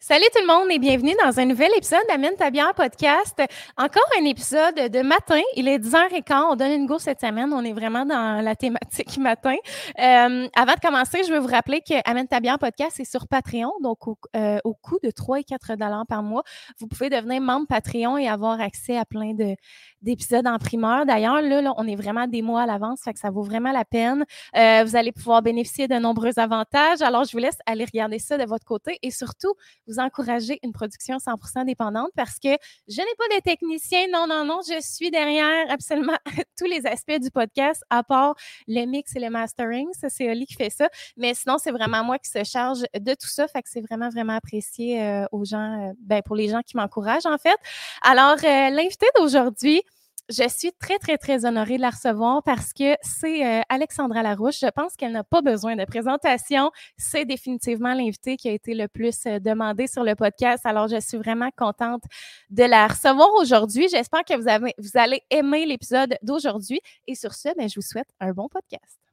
Salut tout le monde et bienvenue dans un nouvel épisode d'Amène ta bière podcast. Encore un épisode de matin. Il est 10h15. On donne une go cette semaine. On est vraiment dans la thématique matin. Euh, avant de commencer, je veux vous rappeler que Amène ta bière podcast est sur Patreon. Donc, au, euh, coût de 3 et 4 dollars par mois, vous pouvez devenir membre Patreon et avoir accès à plein de, d'épisodes en primeur. D'ailleurs, là, on est vraiment des mois à l'avance, fait que ça vaut vraiment la peine. Euh, vous allez pouvoir bénéficier de nombreux avantages. Alors, je vous laisse aller regarder ça de votre côté et surtout, vous encourager une production 100% dépendante parce que je n'ai pas de technicien. Non, non, non. Je suis derrière absolument tous les aspects du podcast, à part le mix et le mastering. Ça, c'est Oli qui fait ça. Mais sinon, c'est vraiment moi qui se charge de tout ça. Fait que c'est vraiment, vraiment apprécié euh, aux gens, euh, ben, pour les gens qui m'encouragent, en fait. Alors, euh, l'invité d'aujourd'hui, je suis très, très, très honorée de la recevoir parce que c'est euh, Alexandra Larouche. Je pense qu'elle n'a pas besoin de présentation. C'est définitivement l'invité qui a été le plus euh, demandé sur le podcast. Alors, je suis vraiment contente de la recevoir aujourd'hui. J'espère que vous, avez, vous allez aimer l'épisode d'aujourd'hui. Et sur ce, ben, je vous souhaite un bon podcast.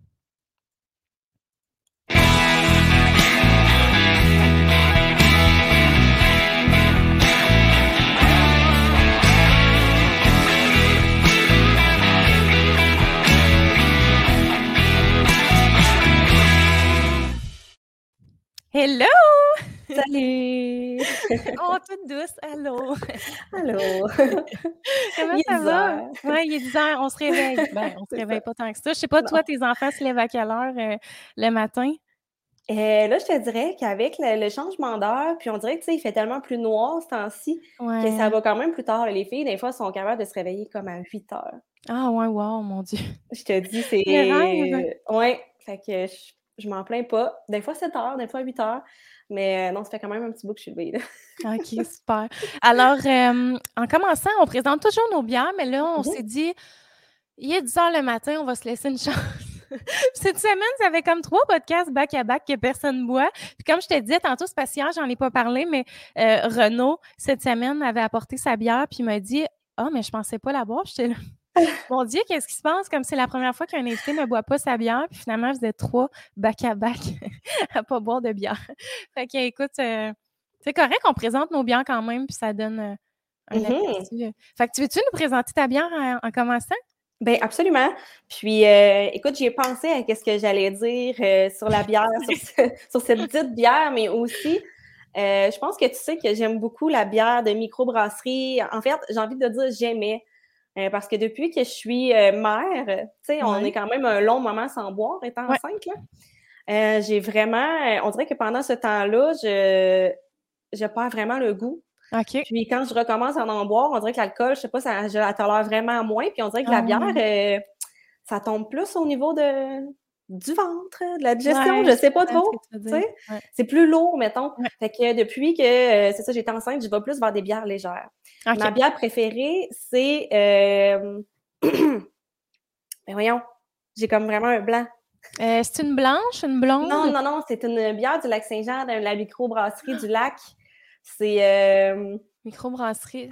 Hello! Salut! oh, toute douce. Allô! Allô! Comment ça va? Oui, il est 10 heures, on se réveille. Ben, on se réveille pas tant que ça. Je sais pas, toi, tes enfants se lèvent à quelle heure euh, le matin? Euh, là, je te dirais qu'avec le, changement d'heure, puis on dirait que il fait tellement plus noir ce temps-ci que ça va quand même plus tard. Les filles, des fois, sont capables de se réveiller comme à 8 heures. Ah ouais, wow, mon Dieu. Je te dis, c'est. Ouais, fait que je je m'en plains pas. Des fois 7 heures, des fois 8 heures. Mais euh, non, ça fait quand même un petit bout que je suis levée. OK, super. Alors, euh, en commençant, on présente toujours nos bières, mais là, on mm-hmm. s'est dit, il est 10 heures le matin, on va se laisser une chance. Cette semaine, ça avait comme trois podcasts back-à-back que personne ne boit. Puis comme je te disais tantôt, c'est patient, j'en ai pas parlé, mais euh, Renaud, cette semaine, avait apporté sa bière, puis il m'a dit Ah, oh, mais je pensais pas la boire. J'étais là. Mon Dieu, qu'est-ce qui se passe? Comme c'est la première fois qu'un invité ne boit pas sa bière, puis finalement, vous êtes trois back-à-back à pas boire de bière. Fait que, écoute, euh, c'est correct qu'on présente nos bières quand même, puis ça donne euh, un mmh Fait que, tu veux-tu nous présenter ta bière en, commençant? Bien, absolument. Puis, euh, écoute, j'ai pensé à ce que j'allais dire sur la bière, sur, cette petite bière, mais aussi, je pense que tu sais que j'aime beaucoup la bière de microbrasserie. En fait, j'ai envie de dire j'aimais. Euh, parce que depuis que je suis euh, mère, tu sais, on est quand même un long moment sans boire étant enceinte. Euh, j'ai vraiment, on dirait que pendant ce temps-là, je, je perds vraiment le goût. OK. Puis quand je recommence à en boire, on dirait que l'alcool, je sais pas, ça, je la tolère vraiment moins. Puis on dirait que la ah bière, ça tombe plus au niveau de, du ventre, de la digestion, je sais pas trop. C'est plus lourd, mettons. Fait que depuis que c'est ça, j'étais enceinte, je vais plus vers des bières légères. Ma bière préférée, c'est. Euh... ben voyons, j'ai comme vraiment un blanc. Euh, c'est une blanche, une blonde? Non, non, non, c'est une bière du lac Saint-Jean, de la microbrasserie du lac. C'est. Euh... Microbrasserie.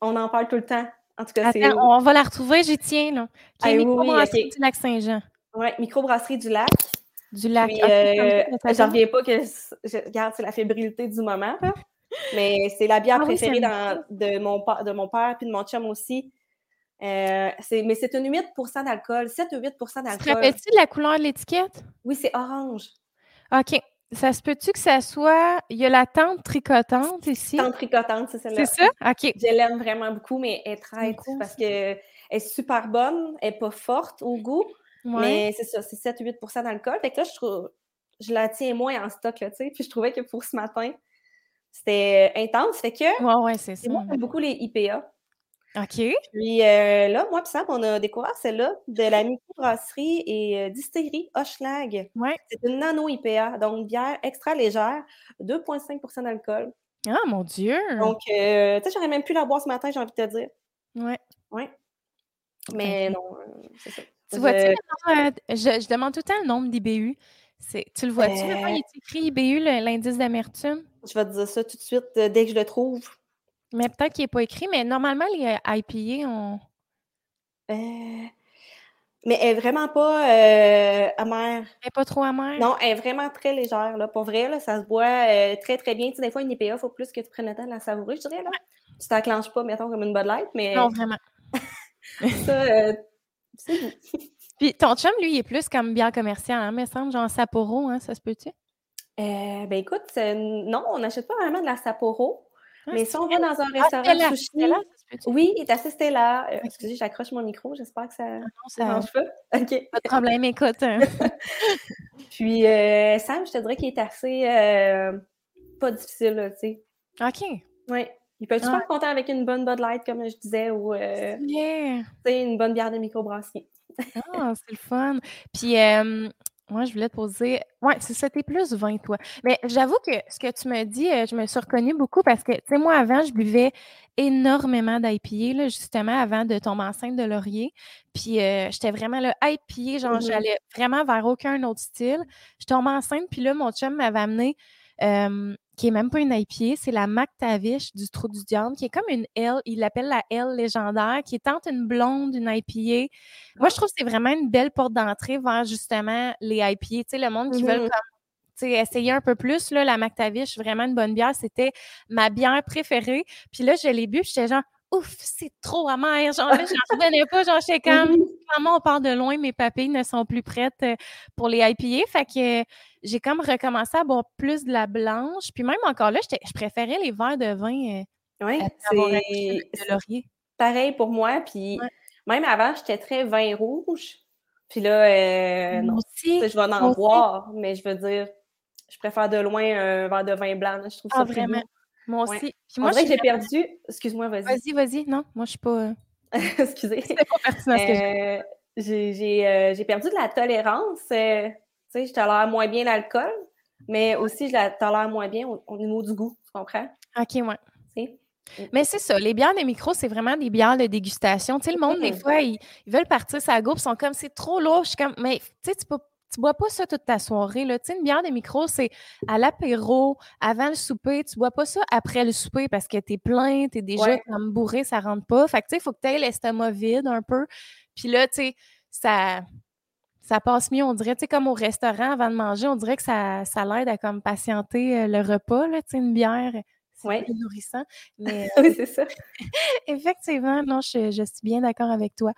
on en parle tout le temps. En tout cas. On va la retrouver, j'y tiens, là. Qui microbrasserie du lac Saint-Jean? Oui, microbrasserie du lac. Du lac. Puis, euh, j'en reviens pas que je regarde, c'est la fébrilité du moment. Mais c'est la bière ah préférée de, mon, de mon père puis de mon chum aussi. Euh, mais c'est une 8% d'alcool, 7 ou 8% d'alcool. Tu te rappelles-tu de la couleur de l'étiquette? Oui, c'est orange. OK. Ça se peut-tu que ça soit. Il y a la tente tricotante ici? Tente tricotante, c'est celle-là. C'est ça? OK. Je l'aime vraiment beaucoup, mais elle est très parce qu'elle est super bonne, elle n'est pas forte au goût. Mais c'est ça, c'est 7-8% d'alcool. Fait que là, je trouve. Je la tiens moins en stock, là, tu sais. Puis je trouvais que pour ce matin, c'était euh, intense. Fait que. Ouais, ouais, c'est ça. Moi, j'aime beaucoup les IPA. OK. Puis euh, là, moi, puis Sam, on a découvert celle-là de la microbrasserie et euh, distillerie Hochelag. Ouais. C'est une nano IPA, donc bière extra légère, 2,5% d'alcool. Ah, mon Dieu! Donc, tu sais, j'aurais même pu la boire ce matin, j'ai envie de te dire. Ouais. Ouais. Mais non, c'est ça. Tu vois-tu, je... je, demande tout le temps le nombre d'IBU. Tu le vois-tu? Euh... Il est écrit IBU, l'indice d'amertume? Je vais te dire ça tout de suite euh, dès que je le trouve. Mais peut-être qu'il n'est pas écrit, mais normalement, les IPA, on. Euh, Mais elle est vraiment pas euh, amère. Elle n'est pas trop amère? Non, elle est vraiment très légère. Là. Pour vrai, là, ça se boit euh, très, très bien. Tu sais, des fois, une IPA, il faut plus que tu prennes le temps de la savourer, je dirais. Là. Tu t'enclenches pas, mettons, comme une Bud Light, mais... Non, vraiment. ça, euh, c'est Puis ton chum, lui, il est plus comme bière commerciale, hein, me semble, genre Sapporo, hein, ça se peut-tu? Euh, ben écoute, non, on n'achète pas vraiment de la Sapporo. Ah, mais si on va dans un Ah, restaurant Stella, sushi, Stella, oui, il est assez Stella. Euh. Excusez, j'accroche mon micro, j'espère que ça ne Non, ça- dérange pas. OK. Pas de problème, écoute. hein. Puis euh, Sam, je te dirais qu'il est assez pas difficile, tu sais. OK. Oui. Il peut être Ah. super content avec une bonne Bud Light, comme je disais, ou euh, Yeah. tu sais, une bonne bière de microbrasserie? Ah, c'est le fun. Puis, euh, moi, je voulais te poser. Ouais, c'est ça, t'es plus 20, toi. Mais j'avoue que ce que tu me dis, euh, je me suis reconnue beaucoup parce que, tu sais, moi, avant, je buvais énormément d'IPA, justement, avant de tomber enceinte de Laurier. Puis, euh, j'étais vraiment là, IPA, genre, Mhm. j'allais vraiment vers aucun autre style. Je tombe enceinte, puis là, mon chum m'avait amené, euh, qui est même pas une IPA, c'est la McTavish du Trou du Diable, qui est comme une L, il l'appelle la L légendaire, qui est tant une blonde, une IPA. Moi, je trouve que c'est vraiment une belle porte d'entrée vers justement les IPA. Tu sais, le monde qui veulent Mhm. comme tu sais, essayer un peu plus, là, la McTavish, vraiment une bonne bière. C'était ma bière préférée. Puis là, je l'ai bu, j'étais genre, ouf, c'est trop amer. Genre, là, j'en revenais pas. Genre, j'étais comme, Mhm. Maman, on part de loin, mes papilles ne sont plus prêtes euh, pour les IPA. Fait que euh, j'ai comme recommencé à boire plus de la blanche. Puis même encore là, je préférais les verres de vin euh, Oui, c'est laurier. pareil pour moi. Puis Ouais. même avant, j'étais très vin rouge. Puis là, euh, non, aussi. je vais en aussi. boire, mais je veux dire, je préfère de loin un verre de vin blanc. là. Je trouve Ah, ça vraiment. Moi Ouais. aussi. Puis moi, j'ai perdu. Excuse-moi, vas-y. Vas-y, vas-y. Non, moi, je suis pas. Excusez. C'était pas pertinent ce que je Euh, j'ai j'ai, euh, j'ai perdu de la tolérance. euh, tu sais, je tolère moins bien l'alcool, mais aussi je la tolère moins bien au, au niveau du goût. Tu comprends? OK, ouais. Sais? Mais c'est ça, les bières de micro, c'est vraiment des bières de dégustation. Tu sais, le monde, des Mhm. fois, ils, ils veulent partir sa groupe, ils sont comme, c'est trop lourd. Je suis comme, mais tu sais, tu peux- tu bois pas ça toute ta soirée. Là. Tu sais, une bière de micro, c'est à l'apéro, avant le souper. Tu bois pas ça après le souper parce que t'es plein, t'es déjà Ouais. comme bourré, ça rentre pas. Fait que, tu sais, il faut que tu aies l'estomac vide un peu. Puis là, tu sais, ça, ça passe mieux, on dirait, tu sais, comme au restaurant avant de manger, on dirait que ça, ça l'aide à comme patienter euh, le repas, là, tu sais, une bière, c'est Ouais. plus nourrissant. Mais oui, c'est ça. Effectivement, non, je, je suis bien d'accord avec toi.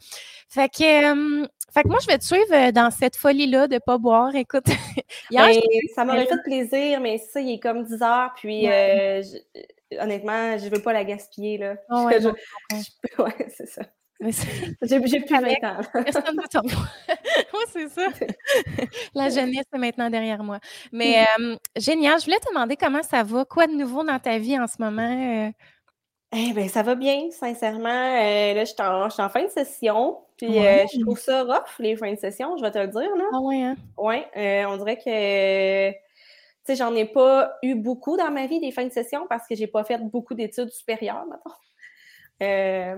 Fait que, euh, fait que moi, je vais te suivre euh, dans cette folie-là de ne pas boire. Écoute, hier, Ben, ça m'aurait fait plaisir, mais ça, il est comme 10 heures, puis euh, je- honnêtement, je veux pas la gaspiller. Là. Ah ouais, Je- je- ouais, c'est ça. J'ai plus 20 Correct. ans. Personne ne voit. Oui, c'est ça. La jeunesse est maintenant derrière moi. Mais euh, génial. Je voulais te demander comment ça va. Quoi de nouveau dans ta vie en ce moment? euh? Eh ben, ça va bien, sincèrement. Euh, là, je suis en, je suis en fin de session, puis Ouais. je trouve ça rough, les fins de session, je vais te le dire. Là. Ah ouais, hein? Oui, on dirait que, tu sais, j'en ai pas eu beaucoup dans ma vie des fins de session parce que j'ai pas fait beaucoup d'études supérieures, mettons. Euh,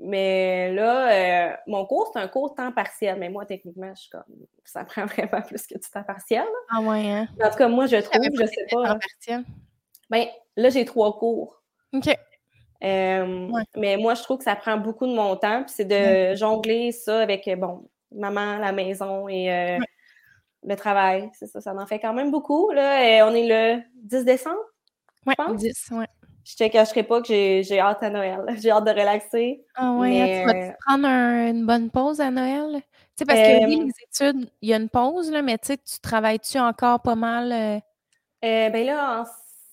mais là, euh, mon cours, c'est un cours temps partiel, mais moi, techniquement, je suis comme, ça prend vraiment plus que du temps partiel. Ah ouais, hein? En tout cas, moi, je trouve, je sais pas. temps partiel. Ben, là, j'ai trois cours. OK. Euh, Ouais. Mais moi, je trouve que ça prend beaucoup de mon temps, puis c'est de jongler ça avec, euh, bon, maman, la maison et euh, Ouais. le travail. C'est ça, ça en fait quand même beaucoup. Là. Et on est le 10 décembre. Pense. 10, ouais. Je te cacherai pas que j'ai hâte à Noël. J'ai hâte de relaxer. Ah ouais, hein, tu Mais, vas-te prendre un- une bonne pause à Noël? Tu sais, parce que oui, Euh, les études, il y a une pause, là, mais tu sais, tu travailles-tu encore pas mal? euh? Euh, ben là,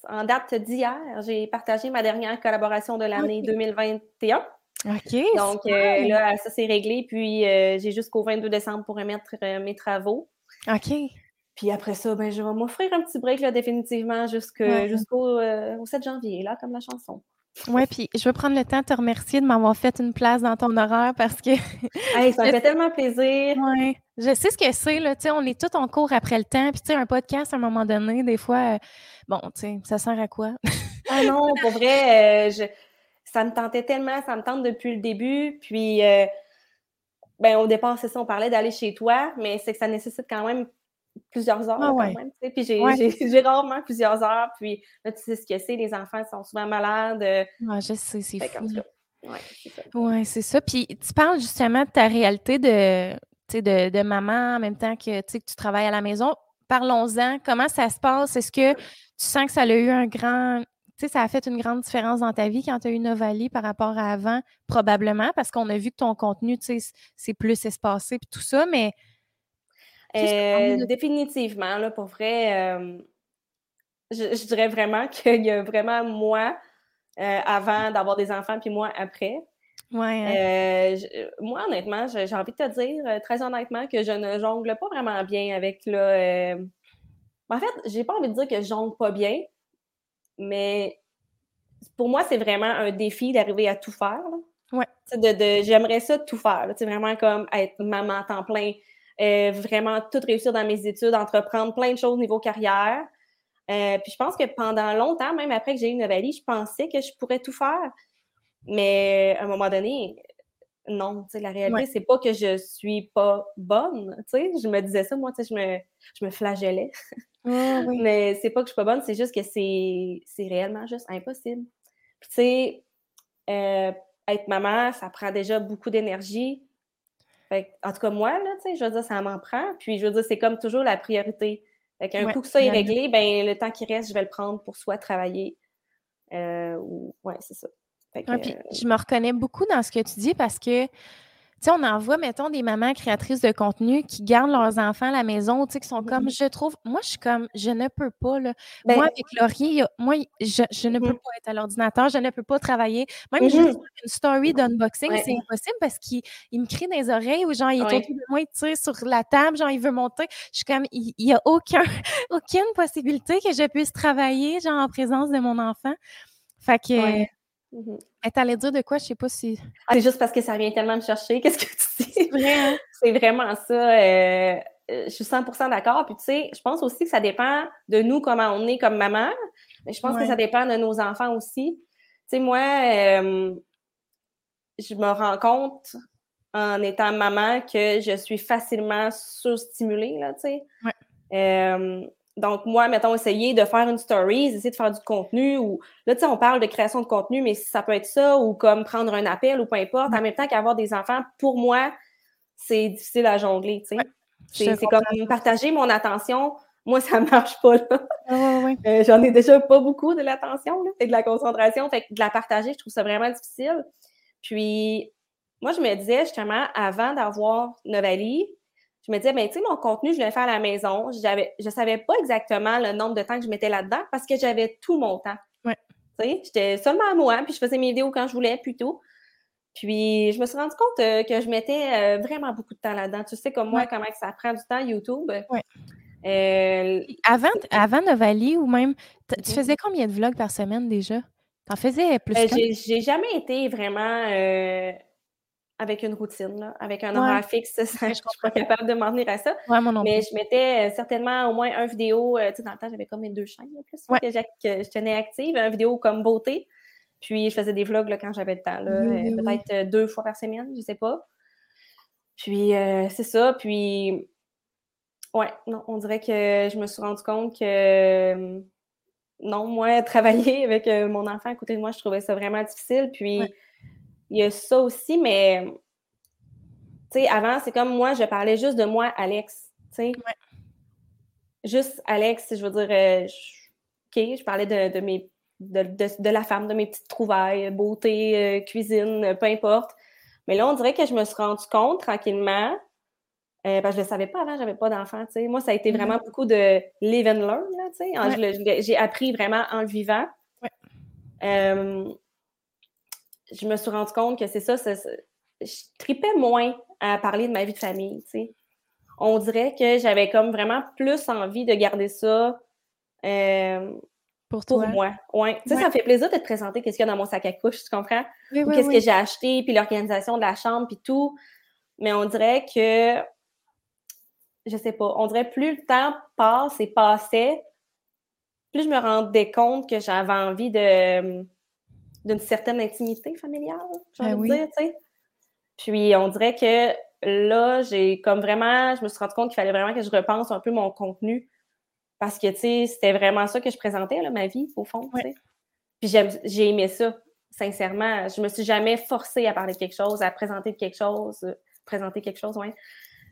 en, en date d'hier, j'ai partagé ma dernière collaboration de l'année Ok. 2021. OK. Donc euh, là, ça c'est réglé. Puis euh, j'ai jusqu'au 22 décembre pour remettre euh, mes travaux. OK. Puis après ça, ben, je vais m'offrir un petit break là, définitivement Ouais. jusqu'au euh, au 7 janvier, là, comme la chanson. Ouais, puis je veux prendre le temps de te remercier de m'avoir fait une place dans ton horaire parce que, Hey, ça me fait tellement plaisir. ouais, je sais ce que c'est, là, tu sais, on est tout en cours après le temps, puis tu sais, un podcast, à un moment donné, des fois, euh, bon, tu sais, ça sert à quoi? Ah non, pour vrai, euh, je- ça me tentait tellement, ça me tente depuis le début. Puis, euh, ben, au départ, c'est ça, on parlait d'aller chez toi, mais c'est que ça nécessite quand même plusieurs heures. Ah quand même, puis j'ai Ouais. rarement plusieurs heures. Puis là, tu sais ce que c'est, les enfants sont souvent malades. euh, Ouais, je sais, c'est fou. ouais, c'est ça. C'est ça. Puis tu parles justement de ta réalité de, de, de, maman en même temps que, que tu travailles à la maison. Parlons-en. Comment ça se passe? Est-ce que tu sens que ça a eu un grand. Tu sais, ça a fait une grande différence dans ta vie quand tu as eu Novali par rapport à avant? Probablement, parce qu'on a vu que ton contenu, tu sais, c'est plus espacé et tout ça, mais. Euh, définitivement, là, pour vrai, euh, je, dirais vraiment qu'il y a vraiment moi euh, avant d'avoir des enfants, puis moi après. Ouais, hein. moi, honnêtement, j'ai envie de te dire, très honnêtement, que je ne jongle pas vraiment bien avec là. En fait, j'ai pas envie de dire que je jongle pas bien, mais pour moi, c'est vraiment un défi d'arriver à tout faire. Ouais. De, J'aimerais ça tout faire. C'est vraiment comme être maman à temps plein, vraiment tout réussir dans mes études, entreprendre plein de choses au niveau carrière. Euh, puis je pense que pendant longtemps, même après que j'ai eu une Novalie, je pensais que je pourrais tout faire. Mais à un moment donné, non, la réalité, c'est pas que je suis pas bonne. Je me disais ça, moi, je me, je me flagellais. Mais c'est pas que je suis pas bonne, c'est juste que c'est réellement juste impossible. Puis tu sais, euh, être maman, ça prend déjà beaucoup d'énergie. En tout cas, moi, là, je veux dire, ça m'en prend. Puis je veux dire, c'est comme toujours la priorité. Fait un coup que ça est réglé, ben, le temps qui reste, je vais le prendre pour soit travailler euh, ou. Ouais, c'est ça. je me reconnais beaucoup dans ce que tu dis parce que sais, on en voit, mettons, des mamans créatrices de contenu qui gardent leurs enfants à la maison, tu sais, qui sont comme, mm-hmm. je trouve, moi, je suis comme, je ne peux pas, là. moi, ben avec Laurier, moi, je, ne peux mm-hmm. pas être à l'ordinateur, je ne peux pas travailler. Même juste mm-hmm. une story d'unboxing, c'est impossible parce qu'il me crie dans les oreilles ou genre, il est autour de moi, il tire sur la table, genre, il veut monter. Je suis comme, il n'y a aucun, aucune possibilité que je puisse travailler, genre, en présence de mon enfant. Fait que, Mmh Elle t'allait dire de quoi? Je sais pas si. Ah, c'est juste parce que ça vient tellement me chercher. Qu'est-ce que tu dis? Hein? C'est vraiment ça. Euh, euh, je suis 100% d'accord. Puis tu sais, je pense aussi que ça dépend de nous, comment on est comme maman. Mais je pense que ça dépend de nos enfants aussi. Tu sais, moi, euh, je me rends compte en étant maman que je suis facilement surstimulée, là, tu sais. Ouais. Donc, moi, mettons, essayer de faire une story, essayer de faire du contenu ou là, tu sais, on parle de création de contenu, mais ça peut être ça ou comme prendre un appel ou peu importe. En même temps qu'avoir des enfants, pour moi, c'est difficile à jongler, tu sais. c'est comme partager mon attention. Moi, ça marche pas, là. Euh, j'en ai déjà pas beaucoup de l'attention, là. C'est de la concentration. Fait que de la partager, je trouve ça vraiment difficile. Puis, moi, je me disais justement, avant d'avoir Novali, je me disais, ben, tu sais, mon contenu, je vais faire à la maison. J'avais, je savais pas exactement le nombre de temps que je mettais là-dedans parce que j'avais tout mon temps. Ouais. Tu sais, j'étais seulement à moi, puis je faisais mes vidéos quand je voulais, plutôt. Puis, je me suis rendu compte euh, que je mettais euh, vraiment beaucoup de temps là-dedans. Tu sais, comme moi, comment ça prend du temps, YouTube. Ouais. Euh, avant, avant Novali ou même, tu mm-hmm. faisais combien de vlogs par semaine déjà? T'en faisais plus que J'ai jamais été vraiment avec une routine, là, avec un horaire fixe. je ne suis pas capable de m'en tenir à ça. mais je mettais euh, certainement au moins un vidéo. Euh, tu sais, dans le temps, j'avais comme mes deux chaînes plus, que, je tenais active, un vidéo comme beauté. Puis je faisais des vlogs là, quand j'avais le temps, euh, peut-être deux fois par semaine, je ne sais pas. Puis c'est ça. Puis ouais, non, on dirait que je me suis rendu compte que non, moi, travailler avec mon enfant à côté de moi, je trouvais ça vraiment difficile. Puis il y a ça aussi, mais tu sais, avant, c'est comme moi, je parlais juste de moi, Alex. Tu sais. Juste Alex, je veux dire, euh, OK, je parlais de, mes de, la femme, de mes petites trouvailles, beauté, euh, cuisine, peu importe. Mais là, on dirait que je me suis rendu compte tranquillement, euh, parce que je ne le savais pas avant, je n'avais pas d'enfant. Tu sais. Moi, ça a été mm-hmm. vraiment beaucoup de live and learn. tu sais. J'ai appris vraiment en le vivant. Euh, je me suis rendu compte que c'est ça, je tripais moins à parler de ma vie de famille, tu sais. On dirait que j'avais comme vraiment plus envie de garder ça euh, pour, moi. Ouais. Tu sais, ça me fait plaisir de te présenter qu'est-ce qu'il y a dans mon sac à couche, tu comprends? Ou qu'est-ce que j'ai acheté, puis l'organisation de la chambre, puis tout. Mais on dirait que, je sais pas, on dirait plus le temps passe et passait, plus je me rendais compte que j'avais envie de d'une certaine intimité familiale, j'ai ben envie de dire, tu sais. Puis on dirait que là, j'ai comme vraiment, je me suis rendu compte qu'il fallait vraiment que je repense un peu mon contenu parce que, tu sais, c'était vraiment ça que je présentais, là, ma vie, au fond, tu sais. Puis j'ai aimé ça, sincèrement. Je me suis jamais forcée à parler de quelque chose, à présenter quelque chose, présenter quelque chose, ouais.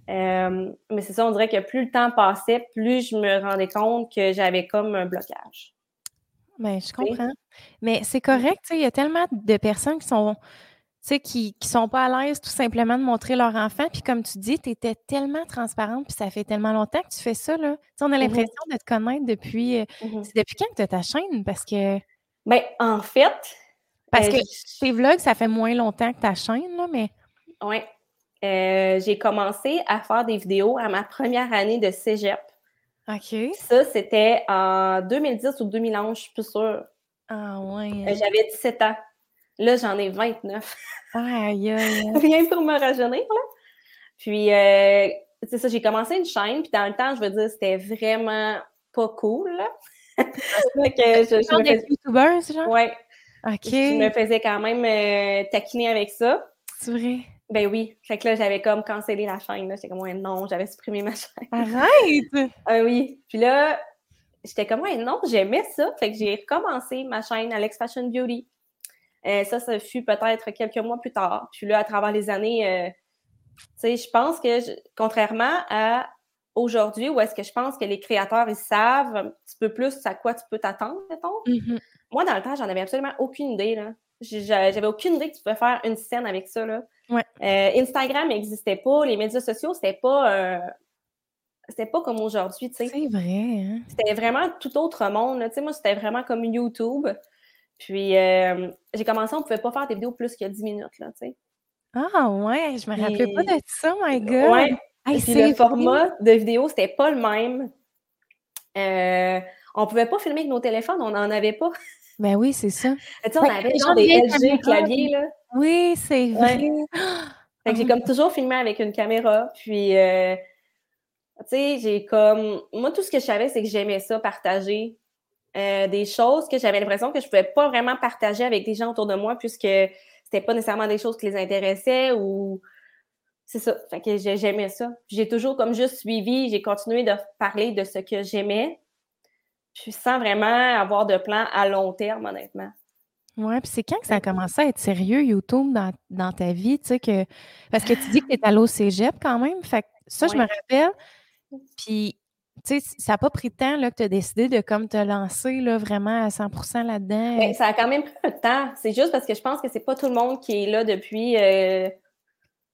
mais c'est ça, on dirait que plus le temps passait, plus je me rendais compte que j'avais comme un blocage. Ben, je comprends. Mais c'est correct, il y a tellement de personnes qui sont qui ne sont pas à l'aise tout simplement de montrer leur enfant. Puis comme tu dis, tu étais tellement transparente, puis ça fait tellement longtemps que tu fais ça. Là. on a mmh l'impression de te connaître depuis. Euh, mmh c'est depuis quand que tu as ta chaîne? Parce que. Ben, en fait. Parce euh, que tes vlogs, ça fait moins longtemps que ta chaîne, là, mais. Oui. Euh, j'ai commencé à faire des vidéos à ma première année de cégep. OK. Ça, c'était en 2010 ou 2011, je suis plus sûre. Ah, ouais. J'avais 17 ans. Là, j'en ai 29. Aïe, aïe. Rien pour me rajeunir, là. Puis, euh, c'est ça, j'ai commencé une chaîne, puis dans le temps, je veux dire, c'était vraiment pas cool, là. je, je me faisais... Genre? Ouais. OK. Je me faisais quand même euh, taquiner avec ça. C'est vrai? Ben oui. Fait que là, j'avais comme cancellé la chaîne. J'étais comme, ouais, non, j'avais supprimé ma chaîne. Arrête! ah oui. Puis là, j'étais comme, ouais, non, j'aimais ça. Fait que j'ai recommencé ma chaîne Alex Fashion Beauty. Euh, ça, ça fut peut-être quelques mois plus tard. Puis là, à travers les années, euh, tu sais, je pense que, contrairement à aujourd'hui, où est-ce que je pense que les créateurs, ils savent un petit peu plus à quoi tu peux t'attendre, mettons. Mm-hmm. Moi, dans le temps, j'en avais absolument aucune idée, là. J'avais aucune idée que tu pouvais faire une scène avec ça, là. Euh, Instagram n'existait pas, les médias sociaux, c'était pas... c'était pas comme aujourd'hui, tu sais. C'est vrai, hein? C'était vraiment tout autre monde, Tu sais, moi, c'était vraiment comme YouTube. Puis, euh, j'ai commencé, on ne pouvait pas faire des vidéos plus que 10 minutes, là, tu sais. Ah ouais, je me rappelais pas de ça, my God! Ouais, et puis le format de vidéo, c'était pas le même. Euh, on pouvait pas filmer avec nos téléphones, on n'en avait pas. Ben oui, c'est ça. Tu sais, on avait genre des LG claviers, là. Oui, c'est vrai. Fait que j'ai comme toujours filmé avec une caméra, puis... Euh, tu sais, j'ai comme... Moi, tout ce que je savais, c'est que j'aimais ça, partager euh, des choses que j'avais l'impression que je ne pouvais pas vraiment partager avec des gens autour de moi puisque c'était pas nécessairement des choses qui les intéressaient ou c'est ça. Fait que j'aimais ça. J'ai toujours comme juste suivi, j'ai continué de parler de ce que j'aimais, puis sans vraiment avoir de plan à long terme, honnêtement. Oui, puis c'est quand que ça a commencé à être sérieux, YouTube, dans, ta vie, tu sais, que... Parce que tu dis que tu es allé au cégep quand même, fait que ça, je me rappelle. Puis tu sais, ça n'a pas pris de temps là, que tu as décidé de comme te lancer là, vraiment à 100% là-dedans. Ben, ça a quand même pris un temps. C'est juste parce que je pense que c'est pas tout le monde qui est là depuis euh,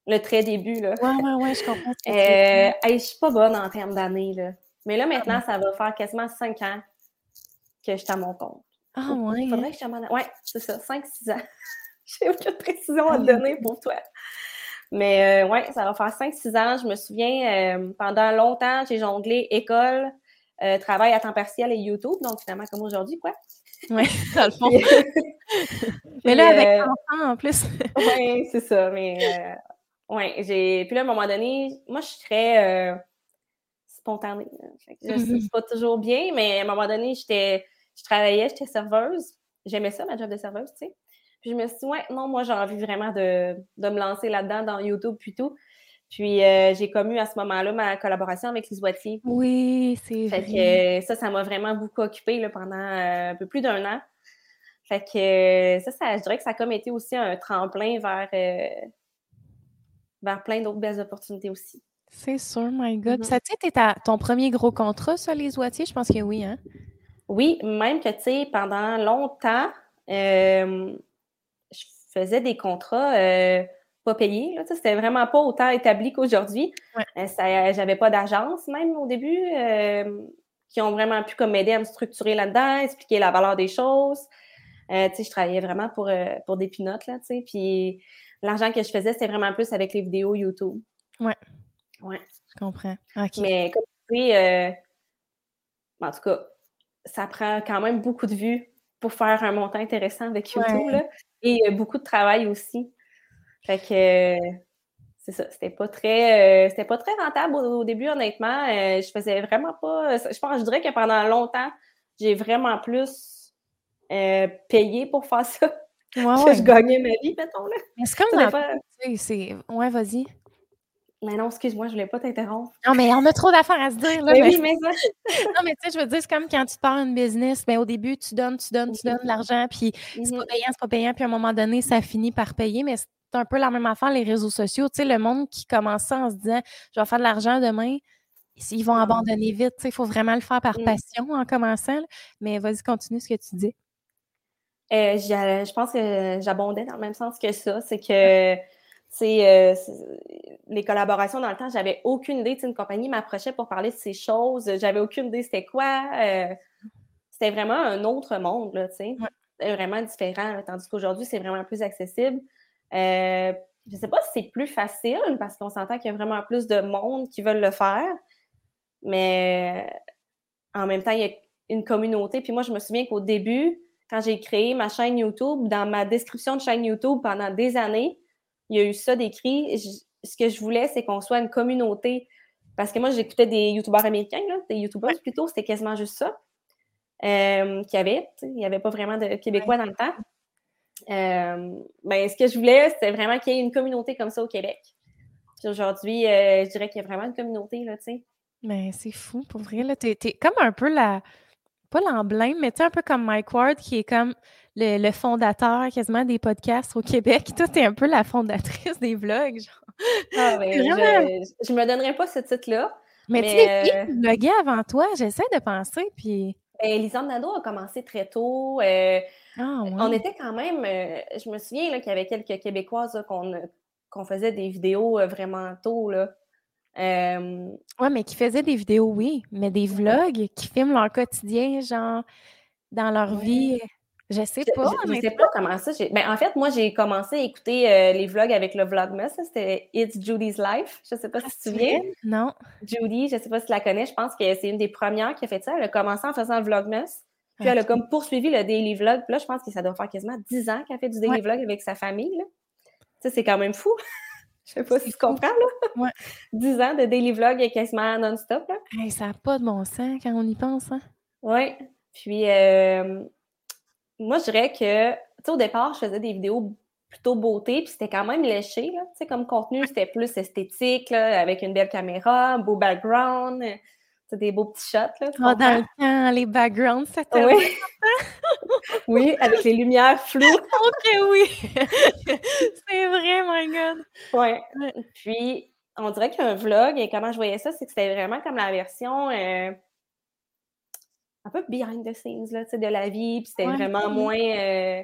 le très début. Oui, oui, oui, je comprends. Euh, je ne suis pas bonne en termes d'années. Là. Mais là, maintenant, ça va faire quasiment cinq ans que je suis à mon compte. Ah, faudrait que je. Oui, c'est ça, 5-6 ans. J'ai aucune précision à te donner pour toi. Mais euh, ouais, ça va faire 5-6 ans. Je me souviens, euh, pendant longtemps, j'ai jonglé école, euh, travail à temps partiel et YouTube. Donc, finalement, comme aujourd'hui, quoi. Oui, dans le fond. mais là, avec l'enfant en plus. oui, c'est ça. Mais ouais, j'ai. Puis là, à un moment donné, moi, je suis très spontanée. Je ne mm-hmm. pas toujours bien, mais à un moment donné, j'étais. Je travaillais, j'étais serveuse. J'aimais ça, ma job de serveuse, tu sais. Puis je me suis dit, ouais, non, moi, j'ai envie vraiment de, me lancer là-dedans, dans YouTube, puis tout. Puis euh, j'ai commu à ce moment-là ma collaboration avec Lise Wattier. Oui, c'est vrai. que ça, ça m'a vraiment beaucoup occupée là, pendant euh, un peu plus d'un an. Fait que ça, ça, je dirais que ça a comme été aussi un tremplin vers, euh, vers plein d'autres belles opportunités aussi. C'est sûr, my God. Mm-hmm. Ça, tu sais, ton premier gros contrat, ça, Lise Wattier? Je pense que oui, hein? Oui, même que, tu sais, pendant longtemps, faisais des contrats euh, pas payés. C'était vraiment pas autant établi qu'aujourd'hui. Ouais. Euh, J'avais pas d'agence même au début euh, qui ont vraiment pu comme m'aider à me structurer là-dedans, expliquer la valeur des choses. Euh, je travaillais vraiment pour, pour des pinottes, là, puis l'argent que je faisais, c'était vraiment plus avec les vidéos YouTube. Ouais. Ouais. Je comprends. Mais comme tu sais, en tout cas, ça prend quand même beaucoup de vues pour faire un montant intéressant avec YouTube. Là. Et beaucoup de travail aussi. Fait que c'est ça, c'était pas très euh, c'était pas très rentable au, début, honnêtement. Euh, je faisais vraiment pas. Je pense, je dirais que pendant longtemps, j'ai vraiment plus euh, payé pour faire ça. que je gagnais ma vie, mettons là. C'est comme dans... c'est. Ouais, vas-y. Mais non, excuse-moi, je voulais pas t'interrompre. Non, mais on a trop d'affaires à se dire. Là, mais oui, mais ça. non, mais tu sais, je veux dire, c'est comme quand tu pars une business, mais au début, tu donnes, tu donnes, tu donnes de l'argent, puis c'est pas Mhm. payant, c'est pas payant, puis à un moment donné, ça finit par payer, mais c'est un peu la même affaire, les réseaux sociaux. Tu sais, le monde qui commence ça en se disant, je vais faire de l'argent demain, ils vont abandonner vite. Tu sais, il faut vraiment le faire par Mm. passion en commençant. là. Mais vas-y, continue ce que tu dis. Euh, je pense que j'abondais dans le même sens que ça. C'est que, sais, euh, c'est- les collaborations dans le temps, j'avais aucune idée. Tu sais, une compagnie m'approchait pour parler de ces choses. J'avais aucune idée c'était quoi. euh, c'était vraiment un autre monde, là. Ouais. Vraiment différent. là, tandis qu'aujourd'hui, c'est vraiment plus accessible. Euh, je sais pas si c'est plus facile parce qu'on s'entend qu'il y a vraiment plus de monde qui veulent le faire. Mais en même temps, il y a une communauté. Puis moi, je me souviens qu'au début, quand j'ai créé ma chaîne YouTube, dans ma description de chaîne YouTube pendant des années, il y a eu ça d'écrit. Je- Ce que je voulais, c'est qu'on soit une communauté. Parce que moi, j'écoutais des YouTubeurs américains, là, des YouTubers plutôt, c'était quasiment juste ça euh, qu'il y avait. Il n'y avait pas vraiment de Québécois dans le temps. Euh, ben, ce que je voulais, c'était vraiment qu'il y ait une communauté comme ça au Québec. Puis aujourd'hui, euh, je dirais qu'il y a vraiment une communauté, là, tu sais. Mais c'est fou, pour vrai. Là, t'es, t'es comme un peu la. Pas l'emblème, mais tu un peu comme Mike Ward, qui est comme le, le fondateur quasiment des podcasts au Québec. Toi, t'es un peu la fondatrice des vlogs. Genre. Ah, ben, Vraiment? je ne me donnerais pas ce titre-là. Mais, tu sais, qui euh, avant toi? J'essaie de penser, puis. Ben, Lisande Nadeau a commencé très tôt. euh, Ah. On était quand même, euh, je me souviens qu'il y avait quelques Québécoises qu'on faisait des vidéos euh, vraiment tôt. Là. Ouais, mais qui faisaient des vidéos, oui, mais des vlogs qui filment leur quotidien, genre, dans leur Ouais. vie. Je sais je, pas, je- je sais pas comment ça. Ben, en fait, moi, j'ai commencé à écouter euh, les vlogs avec le Vlogmas. ça, C'était It's Judy's Life. Je sais pas si tu te souviens. Non. Judy, je sais pas si tu la connais. Je pense que c'est une des premières qui a fait ça. Elle a commencé en faisant le Vlogmas. Puis elle a comme poursuivi le daily vlog. Puis là, je pense que ça doit faire quasiment 10 ans qu'elle fait du daily Ouais. vlog avec sa famille. là. Sais, c'est quand même fou. je sais pas si tu comprends, là. Ouais. 10 ans de daily vlog quasiment non-stop, là. Hey, ça n'a pas de bon sens quand on y pense, hein? Oui. Puis, euh, moi, je dirais que, tu sais, au départ, je faisais des vidéos plutôt beauté, puis c'était quand même léché, là. Tu sais, comme contenu, c'était plus esthétique, là, avec une belle caméra, un beau background, euh, tu sais, des beaux petits shots, là. Ah, dans le temps, les backgrounds, c'était Oui. oui, avec les lumières floues. Ok, oui. c'est vrai, my God. Ouais. Puis, on dirait qu'un vlog, et comment je voyais ça, c'est que c'était vraiment comme la version euh, un peu behind the scenes là, tu sais, de la vie. Puis c'était Ouais. vraiment moins, euh,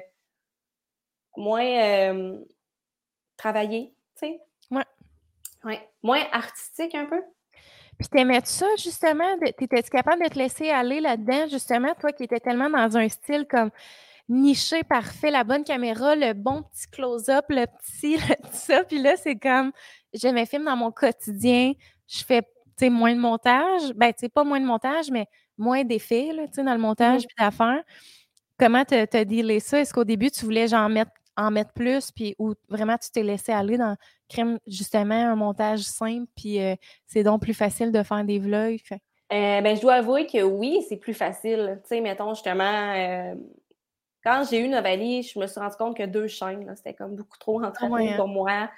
moins euh, travaillé, tu sais. Ouais. Ouais. Moins artistique un peu. Puis t'aimais ça, justement? T'étais-tu capable de te laisser aller là-dedans, justement, toi qui étais tellement dans un style comme niché, parfait, la bonne caméra, le bon petit close-up, le petit, le petit ça. Puis là, c'est comme, je me filme dans mon quotidien, je fais, tu sais, moins de montage. Ben, tu sais, pas moins de montage, mais moins d'effets, tu dans le montage puis d'affaires. Comment t'as t'as dealé ça? Est-ce qu'au début, tu voulais, genre, mettre, en mettre plus, puis ou vraiment tu t'es laissé aller dans crème, justement, un montage simple, puis euh, c'est donc plus facile de faire des vlogs? fait- Euh, ben, je dois avouer que oui, c'est plus facile. Tu sais, mettons, justement, euh, quand j'ai eu Novali, je me suis rendu compte que deux chaînes, c'était comme beaucoup trop entretenu ouais, hein? pour moi.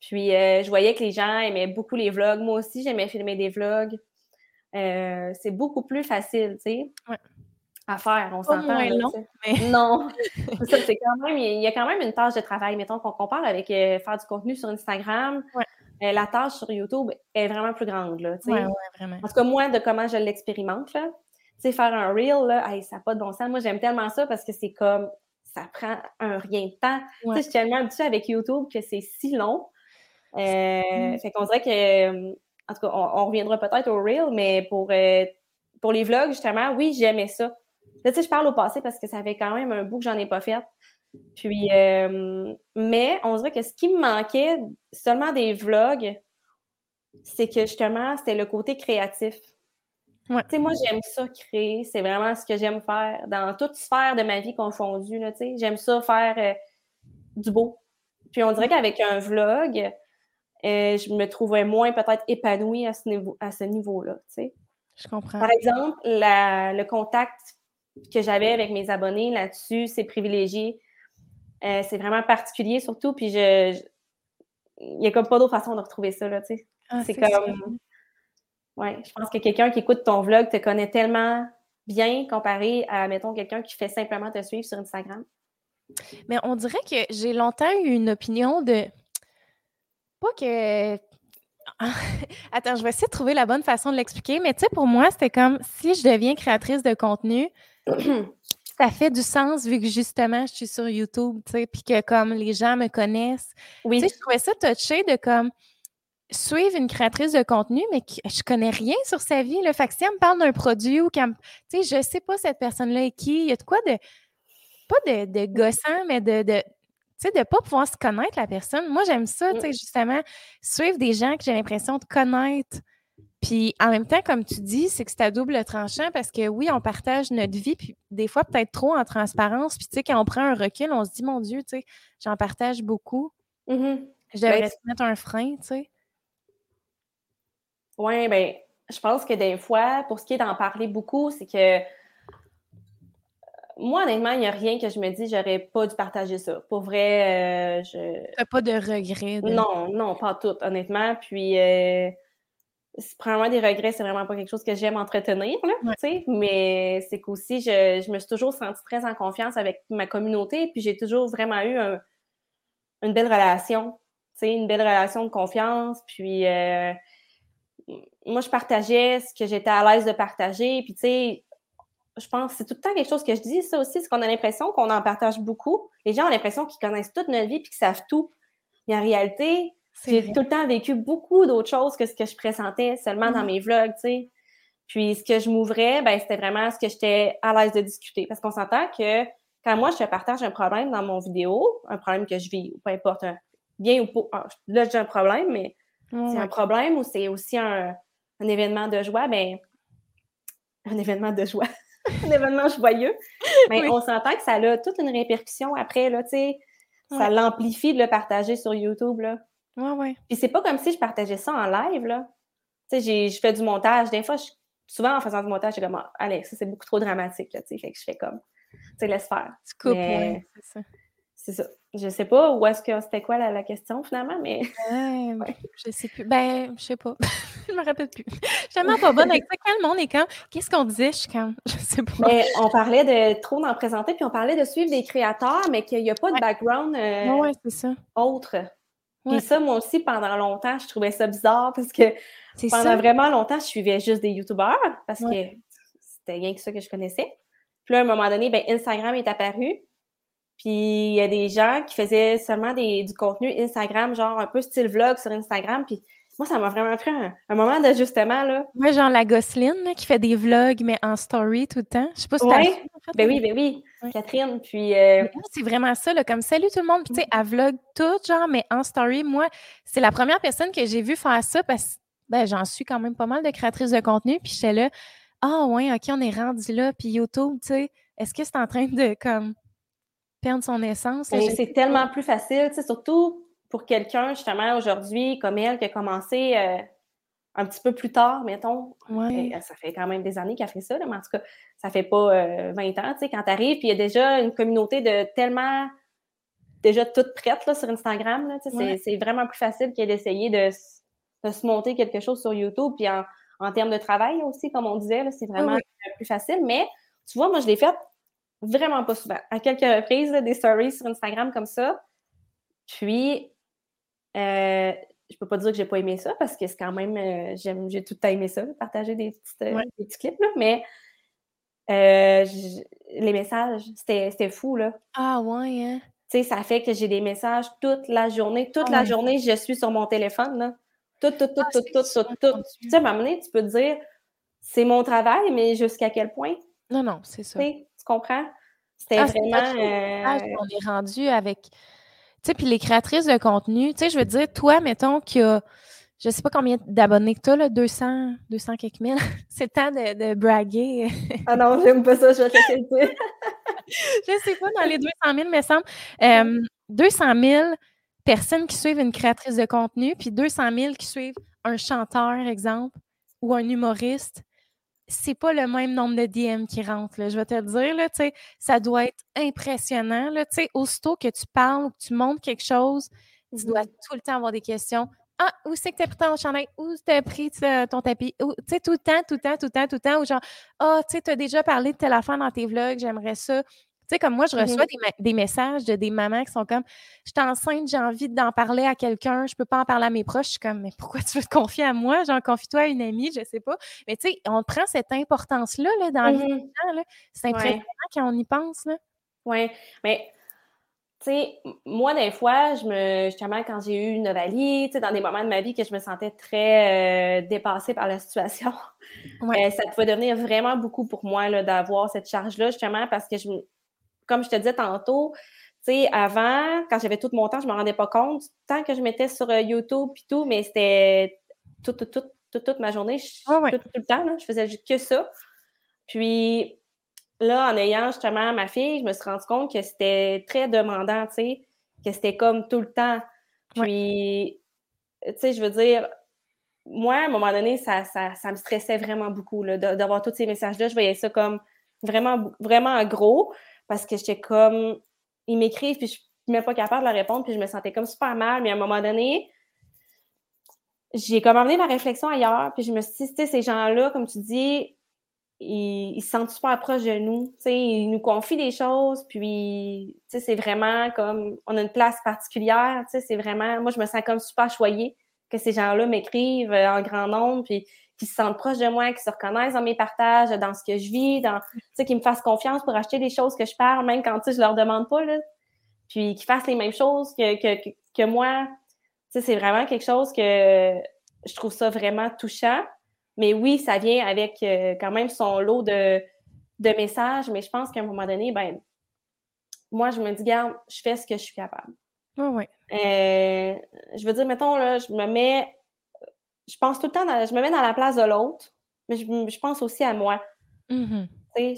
Puis, euh, je voyais que les gens aimaient beaucoup les vlogs. Moi aussi, j'aimais filmer des vlogs. Euh, c'est beaucoup plus facile, tu sais, Ouais. à faire, on s'entend. mais Non, c'est ça, c'est quand même, il y a quand même une tâche de travail. Mettons qu'on compare avec euh, faire du contenu sur Instagram, Ouais. euh, la tâche sur YouTube est vraiment plus grande, là, ouais, vraiment. En tout cas, moi, de comment je l'expérimente, là. Tu faire un reel, là, hey, ça n'a pas de bon sens. Moi, j'aime tellement ça parce que c'est comme, ça prend un rien de temps. Tu Ouais. je suis tellement habituée avec YouTube que c'est si long. Euh. Fait qu'on dirait que, en tout cas, on, on reviendra peut-être au reel, mais pour, euh, pour les vlogs, justement, oui, j'aimais ça. Là, tu sais, je parle au passé parce que ça fait quand même un bout que j'en ai pas fait. Puis, euh, mais on dirait que ce qui me manquait seulement des vlogs, c'est que justement, c'était le côté créatif. Ouais. Tu sais, moi, j'aime ça créer. C'est vraiment ce que j'aime faire dans toute sphère de ma vie confondue. Là, tu sais. j'aime ça faire euh, du beau. Puis on dirait qu'avec un vlog, euh, je me trouverais moins peut-être épanouie à ce, niveau, à ce niveau-là. tu sais. Je comprends. Par exemple, la- le contact que j'avais avec mes abonnés là-dessus, c'est privilégié. Euh, c'est vraiment particulier surtout. Puis je, je- il n'y a comme pas d'autre façon de retrouver ça. Là, tu sais. Ah, c'est comme. Ouais, je pense que quelqu'un qui écoute ton vlog te connaît tellement bien comparé à, mettons, quelqu'un qui fait simplement te suivre sur Instagram. Mais on dirait que j'ai longtemps eu une opinion de. Pas que. Attends, je vais essayer de trouver la bonne façon de l'expliquer, mais tu sais, pour moi, c'était comme si je deviens créatrice de contenu, ça fait du sens vu que justement, je suis sur YouTube, tu sais, puis que comme les gens me connaissent. Oui. Tu sais, je trouvais ça touché de comme suivre une créatrice de contenu, mais que je connais rien sur sa vie. le Fait que si elle me parle d'un produit ou qu'elle Tu sais, je sais pas cette personne-là est qui. Il y a de quoi de. Pas de, de gossant, mais de. de tu sais, de pas pouvoir se connaître la personne. Moi, j'aime ça, tu sais, justement, suivre des gens que j'ai l'impression de connaître. Puis en même temps, comme tu dis, c'est que c'est à double tranchant parce que oui, on partage notre vie, puis des fois peut-être trop en transparence. Puis tu sais, quand on prend un recul, on se dit, mon Dieu, tu sais, j'en partage beaucoup. Mm-hmm. Je devrais ben, mettre un frein, tu sais. Oui, bien, je pense que des fois, pour ce qui est d'en parler beaucoup, c'est que moi, honnêtement, il n'y a rien que je me dis, j'aurais pas dû partager ça. Pour vrai, euh, je. T'as pas de regrets? Non, non, pas tout, honnêtement. Puis, euh, probablement des regrets, c'est vraiment pas quelque chose que j'aime entretenir, là, sais. mais c'est qu'aussi, je, je, me suis toujours sentie très en confiance avec ma communauté, puis j'ai toujours vraiment eu une belle relation, une belle relation de confiance, puis euh, moi, je partageais ce que j'étais à l'aise de partager. Puis, tu sais, je pense que c'est tout le temps quelque chose que je dis, ça aussi, c'est qu'on a l'impression qu'on en partage beaucoup. Les gens ont l'impression qu'ils connaissent toute notre vie puis qu'ils savent tout. Mais en réalité, j'ai tout le temps vécu beaucoup d'autres choses que ce que je présentais seulement dans mm-hmm. mes vlogs, tu sais. Puis, ce que je m'ouvrais, ben, c'était vraiment ce que j'étais à l'aise de discuter. Parce qu'on s'entend que quand moi, je partage un problème dans mon vidéo, un problème que je vis, ou peu importe, bien ou pas, ah, là, j'ai un problème, mais c'est un problème ou c'est aussi un, événement de joie, ben un événement de joie, un événement joyeux, mais on s'entend que ça a toute une répercussion après, là, tu sais, ça l'amplifie de le partager sur YouTube, là. Ouais, ouais. Puis c'est pas comme si je partageais ça en live, là. Tu sais, je fais du montage. Des fois, souvent, en faisant du montage, je suis comme, ah, Alex, ça, c'est beaucoup trop dramatique, là, tu sais, fait que je fais comme, tu sais, laisse faire. Tu coupes, c'est ça c'est ça. Je sais pas où est-ce que c'était quoi la, question finalement, mais. Euh, ouais. Je sais plus. Ben, je sais pas. je me rappelle plus. Je suis tellement pas bonne avec ça. Quand le monde est quand? Qu'est-ce qu'on disait? Je suis quand? Je sais pas. Mais on parlait de trop d'en présenter, puis on parlait de suivre des créateurs, mais qu'il n'y a pas de background euh, ça. autre. Puis ça, moi aussi, pendant longtemps, je trouvais ça bizarre parce que pendant vraiment longtemps, je suivais juste des YouTubeurs parce que c'était rien que ça que je connaissais. Puis là, à un moment donné, ben, Instagram est apparu. Puis il y a des gens qui faisaient seulement des, du contenu Instagram, genre un peu style vlog sur Instagram. Puis moi, ça m'a vraiment pris un, moment d'ajustement, là. Moi, genre la Gosseline, qui fait des vlogs, mais en story tout le temps. Je sais pas si ouais. Ben oui, ben oui. Catherine, puis... Euh, c'est vraiment ça, là, comme « Salut tout le monde », puis tu sais, elle vlog tout, genre, mais en story. Moi, c'est la première personne que j'ai vue faire ça, parce que ben, j'en suis quand même pas mal de créatrices de contenu, puis j'étais là « Ah ouais, OK, on est rendu là », puis YouTube, tu sais, est-ce que c'est en train de, comme perdre son essence. C'est tellement plus facile, surtout pour quelqu'un, justement, aujourd'hui, comme elle, qui a commencé euh, un petit peu plus tard, mettons. Ouais. Euh, ça fait quand même des années qu'elle fait ça, mais en tout cas, ça fait pas 20 euh, ans, tu sais, quand tu arrives, puis il y a déjà une communauté de tellement déjà toute prête là, sur Instagram. Là, C'est vraiment plus facile que d'essayer de, se monter quelque chose sur YouTube. Puis en, termes de travail aussi, comme on disait, c'est vraiment plus facile. Mais tu vois, moi, je l'ai fait Vraiment pas souvent. À quelques reprises, des stories sur Instagram comme ça. Puis, euh, je peux pas dire que j'ai pas aimé ça parce que c'est quand même, euh, j'aime, j'ai tout le temps aimé ça, partager des, euh, petits clips, là, mais les messages, c'était, fou, là. Ah ouais, hein? Tu sais, ça fait que j'ai des messages toute la journée. Toute la journée, je suis sur mon téléphone, là. Tout, tout, tout, ah, tout, tout, tout, tout. Tu sais, à un moment donné, tu peux te dire, c'est mon travail, mais jusqu'à quel point? Non, non, c'est ça. Tu comprends? C'était ah, vraiment. Euh, on est rendu avec. Tu sais, puis les créatrices de contenu, tu sais, je veux dire, toi, mettons, qui a. Je sais pas combien d'abonnés que tu as, là, 200, 200 quelques mille. C'est le temps de, de braguer. ah non, j'aime pas ça, je vais te dire. je sais pas, dans les 200 000, il me semble. Euh, 200 000 personnes qui suivent une créatrice de contenu, puis 200 000 qui suivent un chanteur, exemple, ou un humoriste c'est pas le même nombre de DM qui rentrent. Là. Je vais te le dire, là, ça doit être impressionnant. Là, aussitôt que tu parles ou que tu montres quelque chose, tu dois tout le temps avoir des questions. Ah, où c'est que tu as pris ton chandail? Où tu as pris ton tapis? Tu sais, tout le temps, tout le temps, tout le temps, tout le temps, ou genre, ah, tu sais, tu as déjà parlé de telle affaire dans tes vlogs, j'aimerais ça. Tu sais, comme moi, je reçois mm-hmm. des, messages de des mamans qui sont comme Je suis enceinte, j'ai envie d'en parler à quelqu'un, je peux pas en parler à mes proches. Je suis comme Mais pourquoi tu veux te confier à moi? J'en confie-toi à une amie, je sais pas. Mais tu sais, on prend cette importance-là là, dans la vie des mm-hmm. gens. C'est impressionnant quand on y pense. Oui, mais tu sais, moi, des fois, je me, justement, quand j'ai eu une ovalie, tu sais, dans des moments de ma vie que je me sentais très euh, dépassée par la situation, euh, ça pouvait devenir vraiment beaucoup pour moi d'avoir cette charge-là, justement, parce que je, comme je te disais tantôt, tu sais, avant, quand j'avais tout mon temps, je ne me rendais pas compte. Tant que je mettais sur euh, YouTube et tout, mais c'était toute, ma journée, tout, le temps, là, je faisais que ça. Puis là, en ayant justement ma fille, je me suis rendu compte que c'était très demandant, tu sais, que c'était comme tout le temps. Puis, tu sais, je veux dire, moi, à un moment donné, ça, ça, ça me stressait vraiment beaucoup d'avoir tous ces messages-là. Je voyais ça comme vraiment, vraiment gros parce que j'étais comme, ils m'écrivent, puis je suis même pas capable de leur répondre, puis je me sentais comme super mal. Mais à un moment donné, j'ai comme amené ma réflexion ailleurs, puis je me suis dit, ces gens-là, comme tu dis, ils, se sentent super proches de nous. Ils nous confient des choses, puis c'est vraiment comme, on a une place particulière, c'est vraiment, moi, je me sens comme super choyée que ces gens-là m'écrivent euh, en grand nombre, puis qui se sentent proches de moi, qui se reconnaissent dans mes partages, dans ce que je vis, dans, qui me fassent confiance pour acheter des choses que je parle, même quand je leur demande pas, là. Puis qui fassent les mêmes choses que, que, que moi. C'est vraiment quelque chose que je trouve ça vraiment touchant. Mais oui, ça vient avec euh, quand même son lot de, de messages, mais je pense qu'à un moment donné, ben, moi, je me dis, garde, je fais ce que je suis capable. Oui. Euh, je veux dire, mettons, là, je me mets je pense tout le temps, je me mets dans la place de l'autre, mais je, pense aussi à moi. Mm-hmm.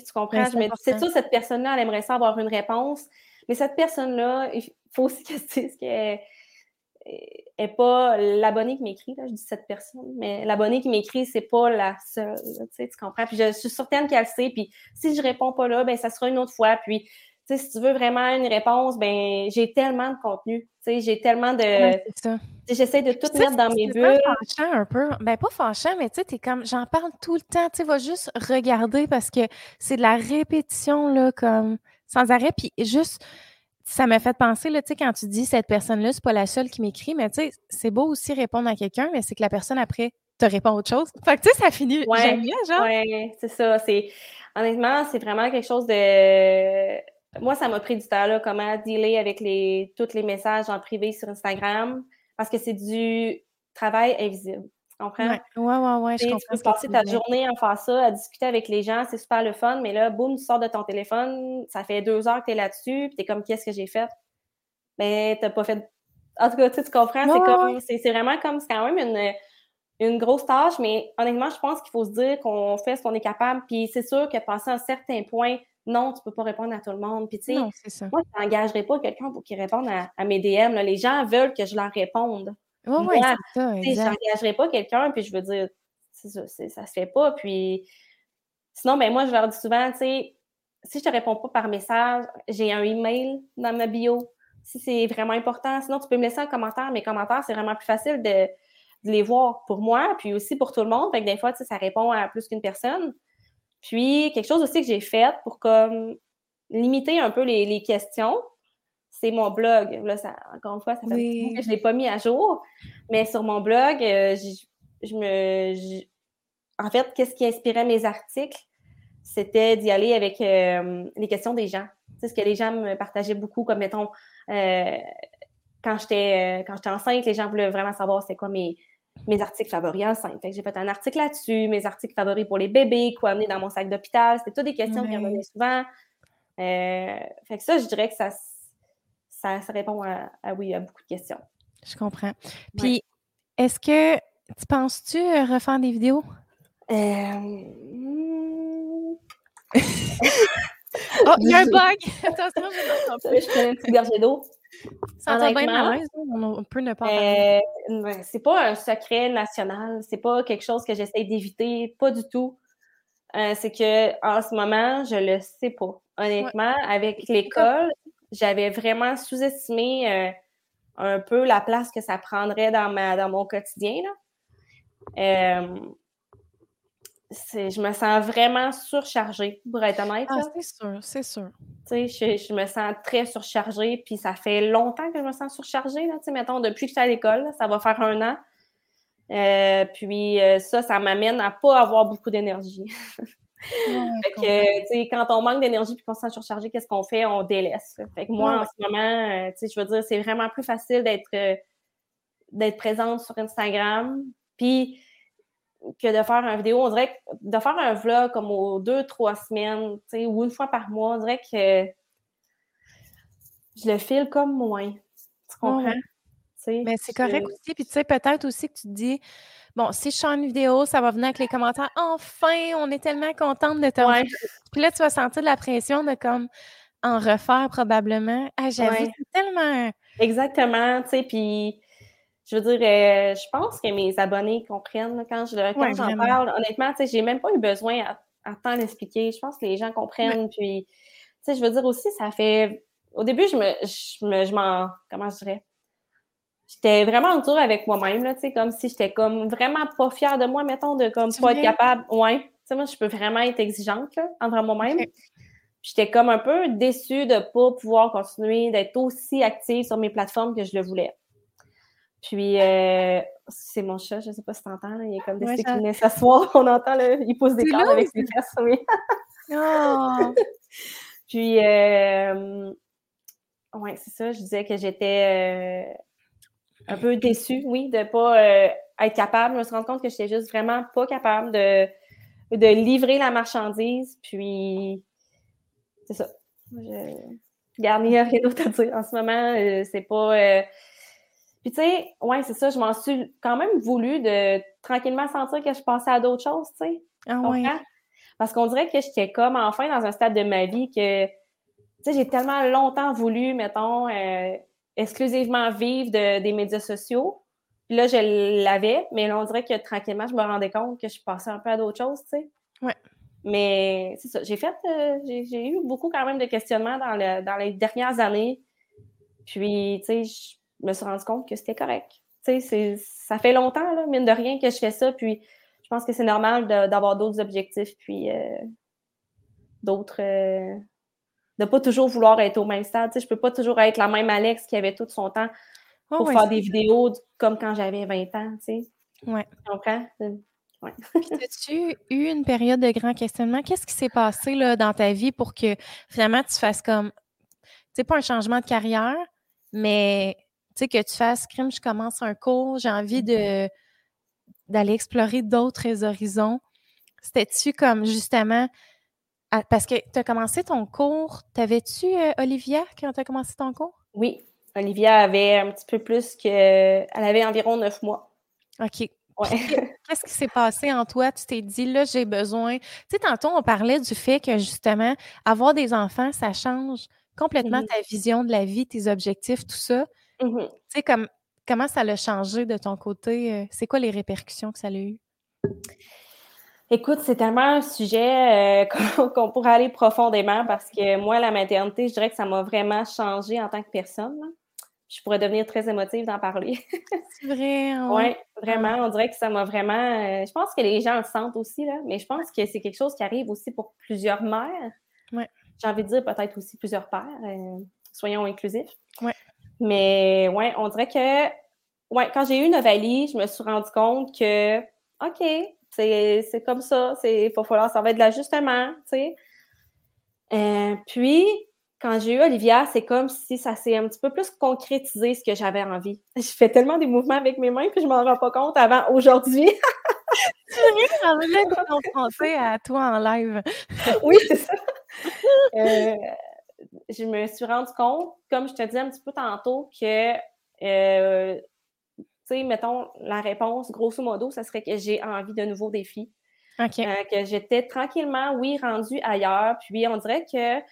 Tu comprends? c'est sûr, cette personne-là, elle aimerait ça avoir une réponse, mais cette personne-là, il faut aussi qu'elle se dise qu'elle n'est pas l'abonné qui m'écrit, je dis cette personne, mais l'abonné qui m'écrit, c'est pas la seule, tu comprends? Puis je, suis certaine qu'elle sait, puis si je réponds pas là, ben ça sera une autre fois, puis si tu veux vraiment une réponse, ben j'ai tellement de contenu, j'ai tellement de... J'essaie de tout mettre dans mes bulles. Fâchant un peu. Ben, pas fâchant, mais tu sais, comme, j'en parle tout le temps. Tu sais, va juste regarder parce que c'est de la répétition, là, comme, sans arrêt. Puis juste, ça m'a fait penser, là, tu sais, quand tu dis cette personne-là, c'est pas la seule qui m'écrit, mais tu sais, c'est beau aussi répondre à quelqu'un, mais c'est que la personne après te répond autre chose. Fait que, tu sais, ça finit ouais, genre. Oui, c'est ça. C'est, honnêtement, c'est vraiment quelque chose de moi, ça m'a pris du temps, là, comment dealer avec les, tous les messages en privé sur Instagram, parce que c'est du travail invisible. Tu comprends? Oui, oui, oui, ouais, je comprends. Tu peux passer ta journée à faire ça, à discuter avec les gens, c'est super le fun, mais là, boum, tu sors de ton téléphone, ça fait deux heures que tu es là-dessus, puis tu es comme, qu'est-ce que j'ai fait? Mais tu pas fait. En tout cas, tu, comprends, c'est comme, c'est vraiment comme, c'est quand même une, une grosse tâche, mais honnêtement, je pense qu'il faut se dire qu'on fait ce qu'on est capable, puis c'est sûr que passer un certain point, non, tu peux pas répondre à tout le monde. Puis, tu sais, moi, je n'engagerai pas quelqu'un pour qu'il réponde à, mes DM. Les gens veulent que je leur réponde. Oui, oui, c'est ça. Je n'engagerai pas quelqu'un, puis je veux dire, ça, ça se fait pas. Puis, sinon, ben moi, je leur dis souvent, tu sais, si je te réponds pas par message, j'ai un email dans ma bio. Si c'est vraiment important, sinon, tu peux me laisser un commentaire. Mes commentaires, c'est vraiment plus facile de, les voir pour moi, puis aussi pour tout le monde. Fait que des fois, ça répond à plus qu'une personne. Puis, quelque chose aussi que j'ai fait pour comme limiter un peu les, questions, c'est mon blog. Là, ça, encore une fois, ça fait que je ne l'ai pas mis à jour. Mais sur mon blog, euh, je, me. en fait, qu'est-ce qui inspirait mes articles? C'était d'y aller avec euh, les questions des gens. Sais, ce que les gens me partageaient beaucoup, comme mettons, euh, quand j'étais quand j'étais enceinte, les gens voulaient vraiment savoir c'est quoi mes, mes articles favoris enceintes. Fait que j'ai fait un article là-dessus, mes articles favoris pour les bébés, quoi amener dans mon sac d'hôpital. C'était toutes des questions qui revenaient souvent. Euh, fait que ça, je dirais que ça, ça, répond à, oui, à beaucoup de questions. Je comprends. Puis, est-ce que tu penses-tu refaire des vidéos? Euh... Hmm. oh, il y a un bug! Attention, je Je prends une petite gorgée d'eau. Ça bien à l'aise, on peut ne pas euh, C'est pas un secret national, c'est pas quelque chose que j'essaie d'éviter, pas du tout. Euh, c'est que en ce moment, je le sais pas. Honnêtement, avec l'école, j'avais vraiment sous-estimé euh, un peu la place que ça prendrait dans, ma, dans mon quotidien. Là. Je me sens vraiment surchargée, pour être honnête. Ah, c'est sûr, c'est sûr. Je, je, me sens très surchargée, puis ça fait longtemps que je me sens surchargée, là, mettons, depuis que je suis à l'école, ça va faire un an. Euh, puis euh, ça, ça m'amène à pas avoir beaucoup d'énergie. que, quand on manque d'énergie puis qu'on se sent surchargé, qu'est-ce qu'on fait? On délaisse. Fait que moi, en ce moment, euh, je veux dire, c'est vraiment plus facile d'être d'être présente sur Instagram. Puis que de faire une vidéo. On dirait que de faire un vlog comme aux deux, trois semaines, ou une fois par mois, on dirait que je le file comme moins. Tu comprends? Mais c'est correct aussi. Puis tu sais, peut-être aussi que tu te dis, bon, si je sors une vidéo, ça va venir avec les commentaires. Enfin, on est tellement contente de te ouais. Puis là, tu vas sentir de la pression de comme en refaire probablement. Ah, j'avoue, tellement. Exactement, tu sais, puis je veux dire, euh, je pense que mes abonnés comprennent quand je quand j'en parle. Honnêtement, tu sais, j'ai même pas eu besoin à, à temps d'expliquer. Je pense que les gens comprennent. Puis, tu sais, je veux dire aussi, ça fait. Au début, je me, je me, je m'en, comment je dirais, j'étais vraiment en tour avec moi-même là, tu sais, comme si j'étais comme vraiment pas fière de moi, mettons, de comme pas être capable. Ouais, tu sais, moi, je peux vraiment être exigeante là, envers moi-même. J'étais comme un peu déçue de pas pouvoir continuer d'être aussi active sur mes plateformes que je le voulais. Puis, euh, c'est mon chat, je ne sais pas si tu entends, il est comme décidé qu'il venait s'asseoir. On entend, là, il pousse des cordes avec ses fesses, oui. oh. Puis, euh, ouais, c'est ça, je disais que j'étais euh, un peu déçue, oui, de ne pas euh, être capable. Je me suis rendu compte que j'étais juste vraiment pas capable de, de livrer la marchandise. Puis, c'est ça. Je... Garde, rien d'autre à dire. En ce moment, c'est pas puis tu sais, ouais, c'est ça, je m'en suis quand même voulu de tranquillement sentir que je passais à d'autres choses, tu sais. Ah ouais. Parce qu'on dirait que j'étais comme enfin dans un stade de ma vie que, tu sais, j'ai tellement longtemps voulu, mettons, euh, exclusivement vivre de, des médias sociaux. Puis là, je l'avais, mais là, on dirait que tranquillement, je me rendais compte que je passais un peu à d'autres choses, tu sais. Ouais. Mais c'est ça, j'ai fait, euh, j'ai eu beaucoup quand même de questionnements dans, le, dans les dernières années. Puis, tu sais, me suis rendu compte que c'était correct. Tu sais, ça fait longtemps, là, mine de rien, que je fais ça, puis je pense que c'est normal d'avoir d'autres objectifs, puis euh, d'autres. Euh, de pas toujours vouloir être au même stade. Tu sais, je peux pas toujours être la même Alex qui avait tout son temps oh, pour faire des vidéos comme quand j'avais 20 ans, tu sais. Ouais. Tu comprends? Ouais. As-tu eu une période de grand questionnement? Qu'est-ce qui s'est passé là, dans ta vie pour que finalement tu fasses comme, tu sais, pas un changement de carrière, mais sais, que tu fasses crime, je commence un cours, j'ai envie de d'aller explorer d'autres horizons. C'était-tu comme justement parce que tu as commencé ton cours, t'avais-tu euh, Olivia quand tu as commencé ton cours? Oui, Olivia avait un petit peu plus que. Elle avait environ neuf mois. OK. Qu'est-ce qui s'est passé en toi? Tu t'es dit, là, j'ai besoin. Tu sais, tantôt, on parlait du fait que justement, avoir des enfants, ça change complètement ta vision de la vie, tes objectifs, tout ça. Mmh tu sais, comme, comment ça l'a changé de ton côté? Euh, c'est quoi les répercussions que ça a eu? Écoute, c'est tellement un sujet euh, qu'on pourrait aller profondément parce que moi, la maternité, je dirais que ça m'a vraiment changé en tant que personne. Je pourrais devenir très émotive d'en parler. c'est vrai. Hein, oui, vraiment. On dirait que ça m'a vraiment. Euh, je pense que les gens le sentent aussi, là, mais je pense que c'est quelque chose qui arrive aussi pour plusieurs mères. Ouais. J'ai envie de dire peut-être aussi plusieurs pères. soyons inclusifs. Ouais. Mais ouais, on dirait que ouais, quand j'ai eu Novali, je me suis rendu compte que OK, c'est comme ça, il va falloir, ça va être de l'ajustement, tu sais. Euh, puis, quand j'ai eu Olivia, c'est comme si ça s'est un petit peu plus concrétisé ce que j'avais envie. Je fais tellement des mouvements avec mes mains que je m'en rends pas compte avant aujourd'hui. tu ris en confronter à toi en live. oui, c'est ça. Euh, je me suis rendu compte, comme je te disais un petit peu tantôt, que, euh, tu sais, mettons, la réponse, grosso modo, ça serait que j'ai envie de nouveaux défis. Euh, que j'étais tranquillement, oui, rendue ailleurs. Puis on dirait que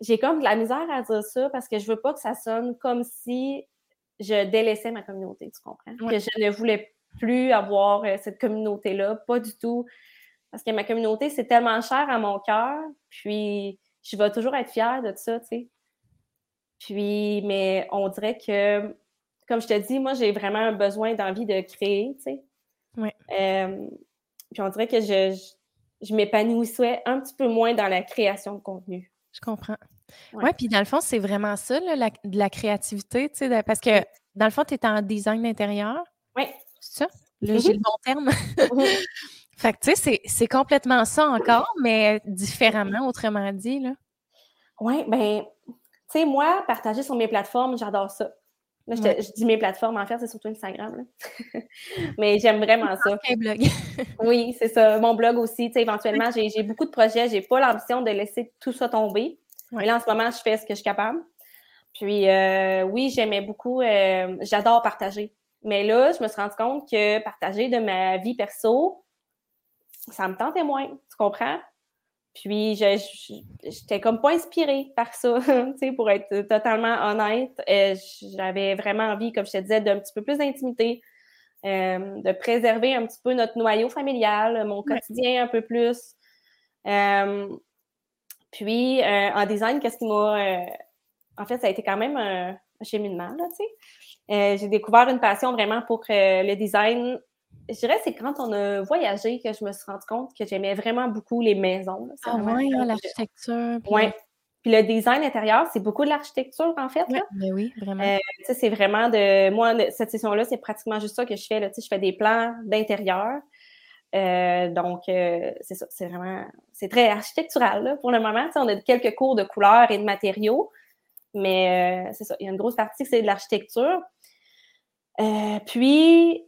j'ai comme de la misère à dire ça parce que je veux pas que ça sonne comme si je délaissais ma communauté, tu comprends? Que je ne voulais plus avoir euh, cette communauté-là, pas du tout. Parce que ma communauté, c'est tellement cher à mon cœur. Puis je vais toujours être fière de ça, tu sais. Puis, mais on dirait que comme je te dis, moi, j'ai vraiment un besoin d'envie de créer, tu sais. Oui. puis on dirait que je, je, m'épanouissais un petit peu moins dans la création de contenu. Je comprends. Oui, ouais, puis dans le fond, c'est vraiment ça, la, de la créativité, tu sais, parce que dans le fond, tu es en design d'intérieur. Oui. C'est ça? Le, J'ai le bon terme. fait que, tu sais, c'est complètement ça encore, mais différemment, autrement dit, là. Oui, bien, tu sais, moi, partager sur mes plateformes, j'adore ça. je, dis mes plateformes, en fait, c'est surtout Instagram. Mais j'aime vraiment ça. Un blog. oui, c'est ça. Mon blog aussi. Éventuellement, j'ai beaucoup de projets. J'ai pas l'ambition de laisser tout ça tomber. Mais là, en ce moment, je fais ce que je suis capable. Puis, euh, oui, j'aimais beaucoup. Euh, j'adore partager. Mais là, je me suis rendu compte que partager de ma vie perso, ça me tentait moins. Tu comprends? Puis, je j'étais comme pas inspirée par ça, pour être totalement honnête. Euh, j'avais vraiment envie, comme je te disais, d'un petit peu plus d'intimité, euh, de préserver un petit peu notre noyau familial, mon quotidien un peu plus. Euh, puis, en design, qu'est-ce qui m'a... en fait, ça a été quand même un, cheminement, là, tu sais. J'ai découvert une passion vraiment pour le design je dirais c'est quand on a voyagé que je me suis rendu compte que j'aimais vraiment beaucoup les maisons. Ah oui, hein, l'architecture. Oui. Puis le design intérieur, c'est beaucoup de l'architecture, en fait. Là. Ben oui, vraiment. Euh, c'est vraiment de. Moi, cette session-là, c'est pratiquement juste ça que je fais. Là, je fais des plans d'intérieur. Euh, donc, euh, c'est ça. C'est vraiment. C'est très architectural là, pour le moment. on a quelques cours de couleurs et de matériaux. Mais c'est ça. Il y a une grosse partie c'est de l'architecture. puis,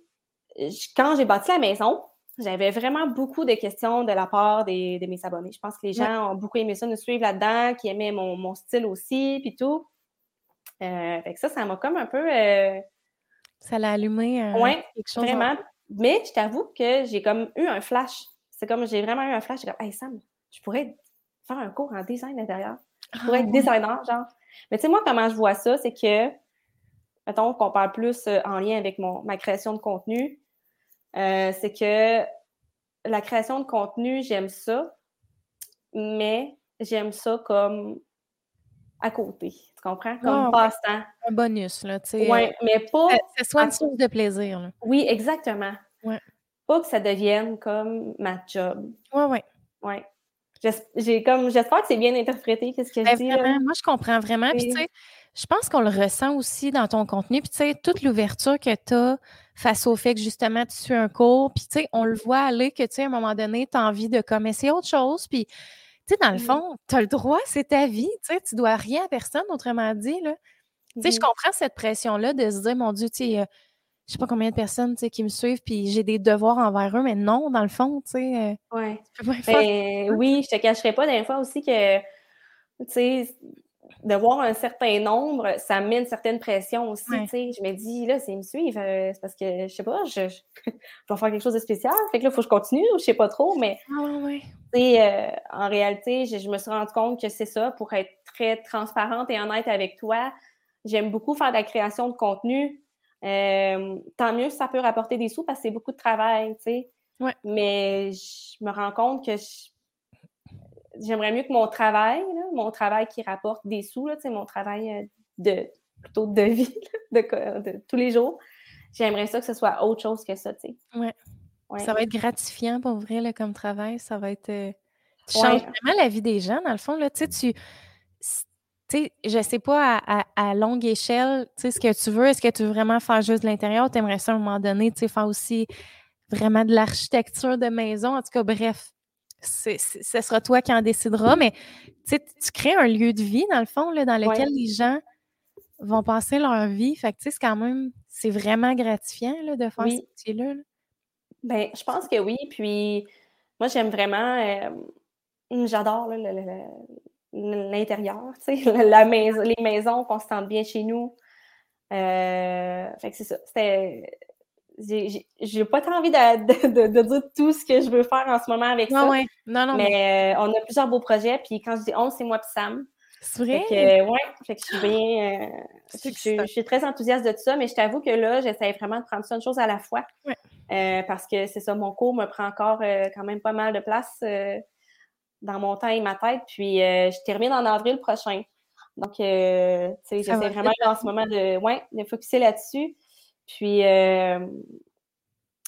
quand j'ai bâti la maison, j'avais vraiment beaucoup de questions de la part des, de mes abonnés. Je pense que les gens ont beaucoup aimé ça, nous suivre là-dedans, qui aimaient mon, style aussi, puis tout. Euh, fait que ça, ça m'a comme un peu. Euh, ça l'a allumé euh, quelque chose. Vraiment. Mais je t'avoue que j'ai comme eu un flash. C'est comme j'ai vraiment eu un flash. J'ai comme, hey Sam, je pourrais faire un cours en design intérieur. Je pourrais ah être designer, genre. Mais tu sais, moi, comment je vois ça, c'est que, mettons qu'on parle plus en lien avec mon, ma création de contenu. Euh, c'est que la création de contenu, j'aime ça, mais j'aime ça comme à côté. Tu comprends? Comme ah, passe-temps. Un bonus, là, tu sais. Oui, mais pas. C'est soit une source de plaisir. Là. Oui, exactement. Ouais. Pas que ça devienne comme ma job. Oui, oui. Oui. J'ai comme j'espère que c'est bien interprété qu'est-ce que je ben, dis. moi je comprends vraiment. Puis tu sais, je pense qu'on le ressent aussi dans ton contenu. Puis tu sais, toute l'ouverture que tu as face au fait que justement tu suis un cours, puis tu sais, on le voit aller que tu sais, à un moment donné, tu as envie de comme essayer autre chose, puis tu sais, dans le fond, tu as le droit, c'est ta vie, tu sais, tu dois rien à personne, autrement dit, là. Tu sais, je comprends cette pression-là de se dire, mon Dieu, tu sais, je sais pas combien de personnes, tu sais, qui me suivent, puis j'ai des devoirs envers eux, mais non, dans le fond, tu sais. Euh, ouais. Ben oui, je te cacherai pas des fois aussi que, tu sais, de voir un certain nombre, ça met une certaine pression aussi. Je me dis, là, s'ils me suivent, euh, c'est parce que, je sais pas, je, je, vais faire quelque chose de spécial. Fait que là, il faut que je continue, ou je sais pas trop, mais ah, euh, en réalité, je, me suis rendu compte que c'est ça, pour être très transparente et honnête avec toi. J'aime beaucoup faire de la création de contenu. Euh, tant mieux si ça peut rapporter des sous parce que c'est beaucoup de travail, tu sais. Mais je me rends compte que j'aimerais mieux que mon travail, mon travail qui rapporte des sous, là, mon travail euh, de plutôt de vie, de, tous les jours, j'aimerais ça que ce soit autre chose que ça, tu sais. Ouais. Ça va être gratifiant pour vrai, là, comme travail. Ça va être. Euh, tu changes vraiment la vie des gens, dans le fond, là. Tu sais, tu. sais, je sais pas à, longue échelle, tu sais, ce que tu veux. Est-ce que tu veux vraiment faire juste de l'intérieur? Tu aimerais ça à un moment donné, tu sais, faire aussi vraiment de l'architecture de maison. En tout cas, bref, ce sera toi qui en décideras, mais tu crées un lieu de vie, dans le fond, là, dans lequel les gens vont passer leur vie. Fait que, c'est quand même, c'est vraiment gratifiant là, de faire ce métier-là. Ben, je pense que oui. Puis, moi, j'aime vraiment, euh, j'adore l'intérieur, tu sais, la maison, les maisons qu'on se sente bien chez nous. Euh, fait que c'est ça. C'était j'ai pas tant envie de, de, dire tout ce que je veux faire en ce moment avec ça. Non, non, mais, euh, on a plusieurs beaux projets. Puis quand je dis on, c'est moi et Sam. C'est vrai? Fait ouais, fait que je suis bien. Euh, je, suis très enthousiaste de tout ça, mais je t'avoue que là, j'essaie vraiment de prendre ça une chose à la fois. Euh, parce que c'est ça, mon cours me prend encore quand même pas mal de place dans mon temps et ma tête. Puis je termine en avril prochain. Donc, euh, tu sais, j'essaie vraiment en ce moment de, ouais, de focuser là-dessus. Puis, euh,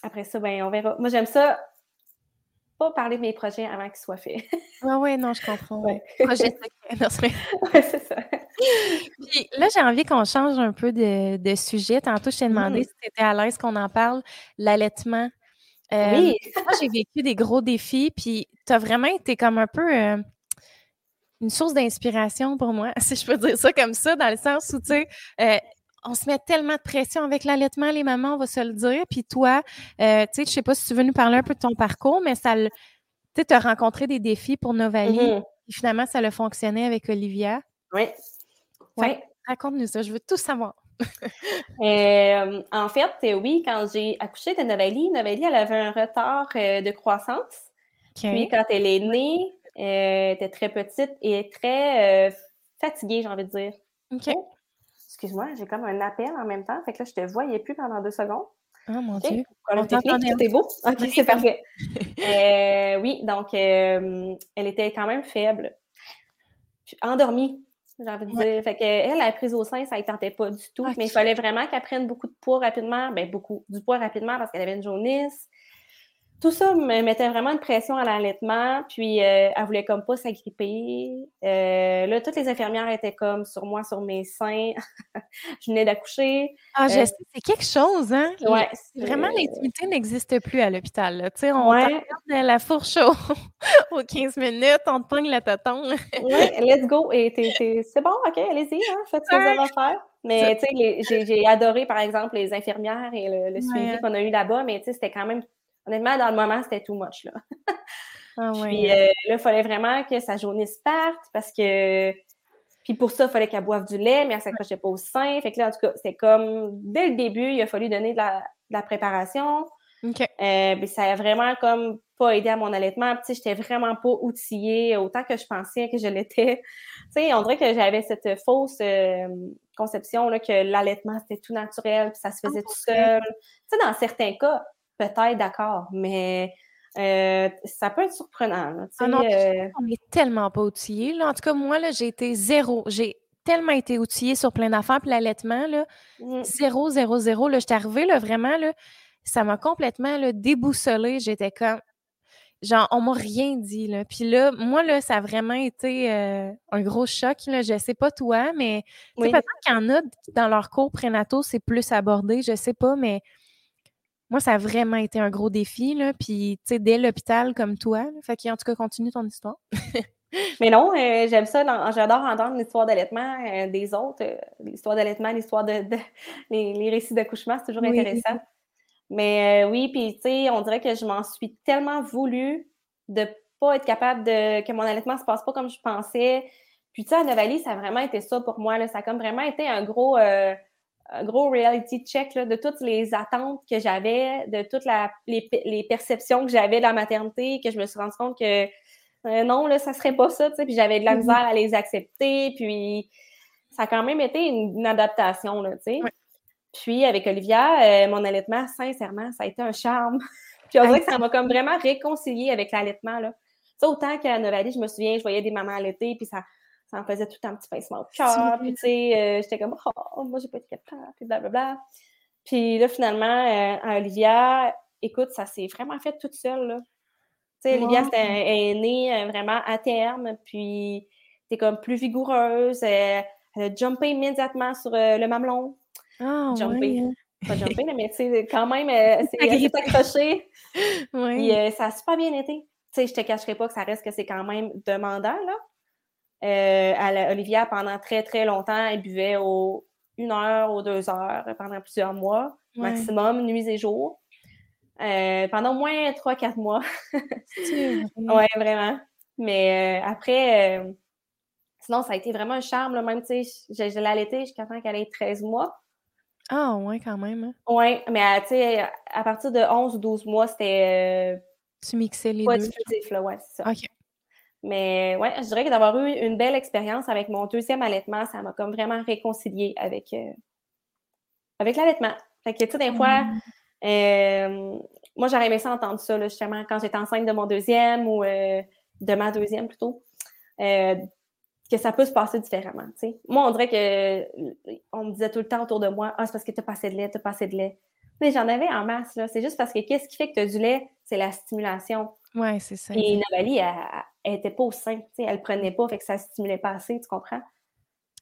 après ça, ben, on verra. Moi, j'aime ça, pas parler de mes projets avant qu'ils soient faits. Oui, oui, non, je comprends. Ouais. Projet c'est ça. Puis là, j'ai envie qu'on change un peu de, de sujet. Tantôt, je t'ai demandé mmh. si tu étais à l'aise qu'on en parle, l'allaitement. Euh, oui. moi, j'ai vécu des gros défis, puis tu as vraiment été comme un peu euh, une source d'inspiration pour moi, si je peux dire ça comme ça, dans le sens où, tu sais, euh, on se met tellement de pression avec l'allaitement, les mamans, on va se le dire. Puis toi, tu sais, je sais pas si tu veux nous parler un peu de ton parcours, mais ça, tu as rencontré des défis pour Novali. Mm-hmm. Et finalement, ça a fonctionné avec Olivia. Oui. Ouais. Raconte-nous ça, je veux tout savoir. Euh, en fait, euh, oui, quand j'ai accouché de Novali, Novali, elle avait un retard euh, de croissance. Puis quand elle est née, elle était très petite et très fatiguée, j'ai envie de dire. OK. Excuse-moi, j'ai comme un appel en même temps. Fait que là, je te voyais plus pendant deux secondes. Ah, mon Dieu. C'était beau. OK, c'est parfait. oui, donc, elle était quand même faible. Endormie j'ai envie de dire. Fait qu'elle, la prise au sein, ça ne tentait pas du tout. Mais il fallait vraiment qu'elle prenne beaucoup de poids rapidement. Ben, beaucoup. Du poids rapidement parce qu'elle avait une jaunisse tout ça me mettait vraiment une pression à l'allaitement, puis euh, elle voulait comme pas s'agripper. Euh, là, toutes les infirmières étaient comme sur moi, sur mes seins. je venais d'accoucher. Ah, je euh, sais, c'est quelque chose, hein? Ouais. Vraiment, l'intimité n'existe plus à l'hôpital. Tu sais, on ouais. la fourche aux 15 minutes, on te pogne la taton. oui, let's go. Et c'est bon, OK, allez-y, hein, faites ce que vous avez à faire. Mais tu sais, j'ai adoré, par exemple, les infirmières et le, suivi qu'on a eu là-bas, mais tu sais, c'était quand même Honnêtement, dans le moment, c'était too much. Là. ah, Puis euh, là, il fallait vraiment que sa jaunisse parte parce que. Puis pour ça, il fallait qu'elle boive du lait, mais elle ne s'accrochait pas au sein. Fait que là, en tout cas, c'était comme dès le début, il a fallu donner de la, préparation. OK. Euh, ça a vraiment comme pas aidé à mon allaitement. Puis, j'étais vraiment pas outillée autant que je pensais que je l'étais. Tu sais, on dirait que j'avais cette fausse euh, conception là, que l'allaitement, c'était tout naturel, puis ça se faisait tout seul. Tu sais, dans certains cas, peut-être d'accord, mais euh, ça peut être surprenant. Ah euh on n'est tellement pas outillés. En tout cas, moi, j'ai été zéro. J'ai tellement été outillée sur plein d'affaires. Puis l'allaitement, là, mmh. zéro, zéro, zéro. Là, j'étais arrivée, là, vraiment, là, ça m'a complètement là, déboussolée. J'étais comme. Genre, on m'a rien dit. Là. Puis là, moi, là, ça a vraiment été euh, un gros choc. Là. Je sais pas toi, mais peut-être qu'il y en a dans leur cours prénataux, c'est plus abordé. Je sais pas, mais moi, ça a vraiment été un gros défi, là. Puis, tu sais, dès l'hôpital comme toi. Fait en tout cas, continue ton histoire. Mais non, euh, j'aime ça. J'adore entendre l'histoire d'allaitement euh, des autres. Euh, l'histoire d'allaitement, l'histoire de, les, récits d'accouchement, c'est toujours intéressant. Mais oui, puis tu sais, on dirait que je m'en suis tellement voulu de pas être capable de que mon allaitement se passe pas comme je pensais. Puis tu sais, à Novalie, ça a vraiment été ça pour moi. Là. Ça a comme vraiment été un gros un gros reality check de toutes les attentes que j'avais, de toutes les, perceptions que j'avais de la maternité, que je me suis rendu compte que euh, non, là, ça serait pas ça, tu sais, puis j'avais de la mm-hmm. misère à les accepter, puis ça a quand même été une, adaptation, là, tu sais. Puis avec Olivia, euh, mon allaitement, sincèrement, ça a été un charme. puis on dirait que ça m'a comme vraiment réconcilié avec l'allaitement, là. Autant qu'à Novali, je me souviens, je voyais des mamans allaiter, puis ça ça me faisait tout un petit pincement au cœur. Puis, tu sais, euh, j'étais comme, oh, moi, j'ai pas été capable, puis blablabla. Puis là, finalement, euh, à Olivia, écoute, ça s'est vraiment fait toute seule, là. Tu sais, Olivia est née euh, vraiment à terme, puis t'es comme plus vigoureuse. elle a jumpé immédiatement sur le mamelon. Ah, jumpé. Hein. Pas jumpé, mais tu sais, quand même, elle s'est accrochée. oui. Puis ça a super bien été. Tu sais, je te cacherai pas que ça reste que c'est quand même demandant, là. Euh, Olivia, pendant très, très longtemps, elle buvait aux une heure ou deux heures pendant plusieurs mois, maximum, nuits et jours. Euh, pendant au moins trois, quatre mois. oui, vraiment. Mais euh, après, sinon, ça a été vraiment un charme. même, tu sais, je, l'ai allaité jusqu'à temps qu'elle ait 13 mois. Ah, ouais, quand même. Hein. Oui, mais tu sais, à partir de 11 ou 12 mois, c'était. tu mixais les deux. là, ouais, c'est ça. OK. Mais ouais, je dirais que d'avoir eu une belle expérience avec mon deuxième allaitement, ça m'a comme vraiment réconcilié avec, euh, avec l'allaitement. Fait que, tu sais, des fois, mmh. euh, moi, j'aurais aimé ça entendre ça, justement, quand j'étais enceinte de mon deuxième ou euh, de ma deuxième plutôt. que que ça peut se passer différemment. Moi, on dirait que on me disait tout le temps autour de moi Ah, c'est parce que tu as passé de lait, tu as passé de lait. Mais j'en avais en masse, là. C'est juste parce que qu'est-ce qui fait que tu as du lait? C'est la stimulation. Oui, c'est ça. Et Navalie, elle n'était pas au sein, elle ne prenait pas, fait que ça ne stimulait pas assez, tu comprends?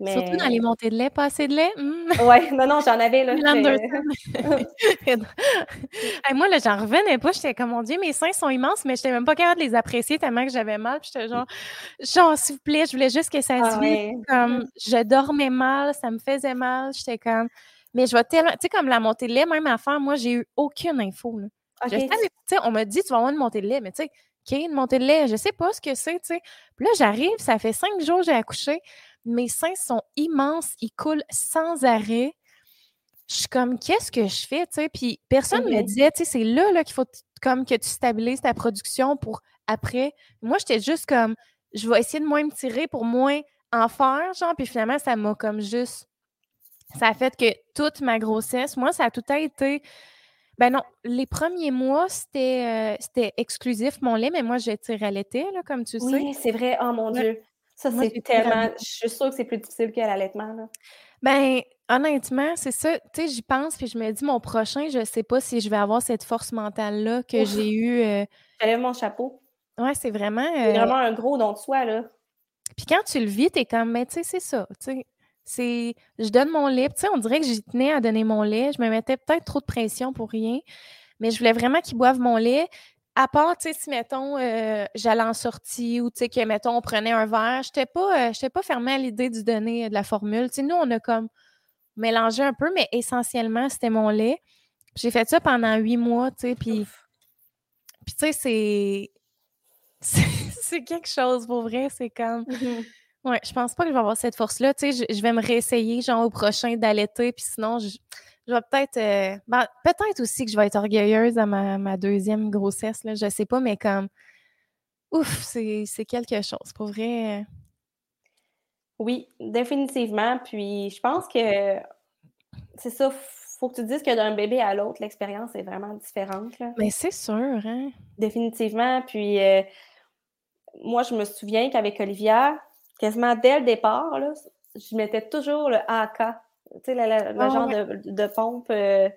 Surtout dans les montées de lait, pas assez de lait. Hmm. Oui, non, non, j'en avais. Là, moi, là, j'en revenais pas. J'étais comme, mon Dieu, mes seins sont immenses, mais je n'étais même pas capable de les apprécier tellement que j'avais mal. Puis j'étais genre, genre, s'il vous plaît, je voulais juste que ça se ah, Comme, je dormais mal, ça me faisait mal. J'étais comme, mais je vais tellement, tu sais, comme la montée de lait, même à faire, moi, j'ai eu aucune info. Là. On m'a dit, tu vas avoir une montée de lait, mais tu sais, OK, une montée de lait, je sais pas ce que c'est, tu sais. Puis là, j'arrive, ça fait cinq jours que j'ai accouché. Mes seins sont immenses, ils coulent sans arrêt. Je suis comme, qu'est-ce que je fais, tu sais? Puis personne ne me disait, tu sais, c'est là, là qu'il faut comme que tu stabilises ta production pour après. Moi, j'étais juste comme, je vais essayer de moins me tirer pour moins en faire, genre. Puis finalement, ça m'a comme juste. Ça a fait que toute ma grossesse, moi, ça a tout été. Ben non, les premiers mois, c'était, euh, exclusif mon lait, mais moi, je tire à l'été, comme tu sais. Oui, c'est vrai. Oh mon Dieu. Ça, c'est tellement. Je suis sûre que c'est plus difficile que l'allaitement. Ben, honnêtement, c'est ça. Tu sais, j'y pense, puis je me dis, mon prochain, je sais pas si je vais avoir cette force mentale-là que j'ai eue. Euh... J'enlève mon chapeau. Ouais, c'est vraiment. C'est vraiment un gros don de soi, là. Puis quand tu le vis, t'es comme, mais tu sais, c'est ça. C'est. Je donne mon lait. Tu sais, on dirait que j'y tenais à donner mon lait. Je me mettais peut-être trop de pression pour rien. Mais je voulais vraiment qu'ils boivent mon lait à part, tu sais, si, mettons, euh, j'allais en sortie ou, tu sais, que, mettons, on prenait un verre, je n'étais pas, euh, pas fermée à l'idée de donner de la formule. Tu sais, nous, on a comme mélangé un peu, mais essentiellement, c'était mon lait. J'ai fait ça pendant huit mois, tu sais, puis, puis tu sais, c'est... c'est quelque chose, pour vrai, c'est comme... Ouais, je pense pas que je vais avoir cette force-là. Tu sais, je, je, vais me réessayer, genre, au prochain d'allaiter, puis sinon, je, je vais peut-être. Euh, ben, peut-être aussi que je vais être orgueilleuse à ma, deuxième grossesse. Là, je sais pas, mais comme. Ouf, c'est quelque chose. Pour vrai. Euh. Oui, définitivement. Puis je pense que c'est ça. Faut que tu dises que d'un bébé à l'autre, l'expérience est vraiment différente. Mais c'est sûr, hein? Définitivement. Puis euh, moi, je me souviens qu'avec Olivia, quasiment dès le départ, là, je mettais toujours le AK tu sais, le, ah genre de, pompe euh,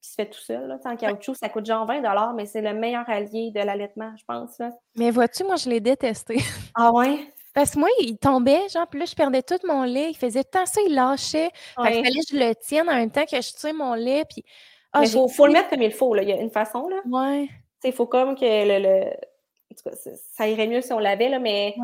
qui se fait tout seul, là, en caoutchouc, ça coûte genre 20 mais c'est le meilleur allié de l'allaitement, je pense. Mais vois-tu, moi, je l'ai détesté. Ah ouais? Parce que moi, il tombait, genre, puis là, je perdais tout mon lait. Il faisait tant ça, il lâchait. il fallait que je le tienne en même temps que je tire mon lait. Puis... Ah, il faut, le mettre comme il faut. Là. Il y a une façon. Là. Ouais. Il faut comme que le, En tout cas, ça irait mieux si on l'avait, là, mais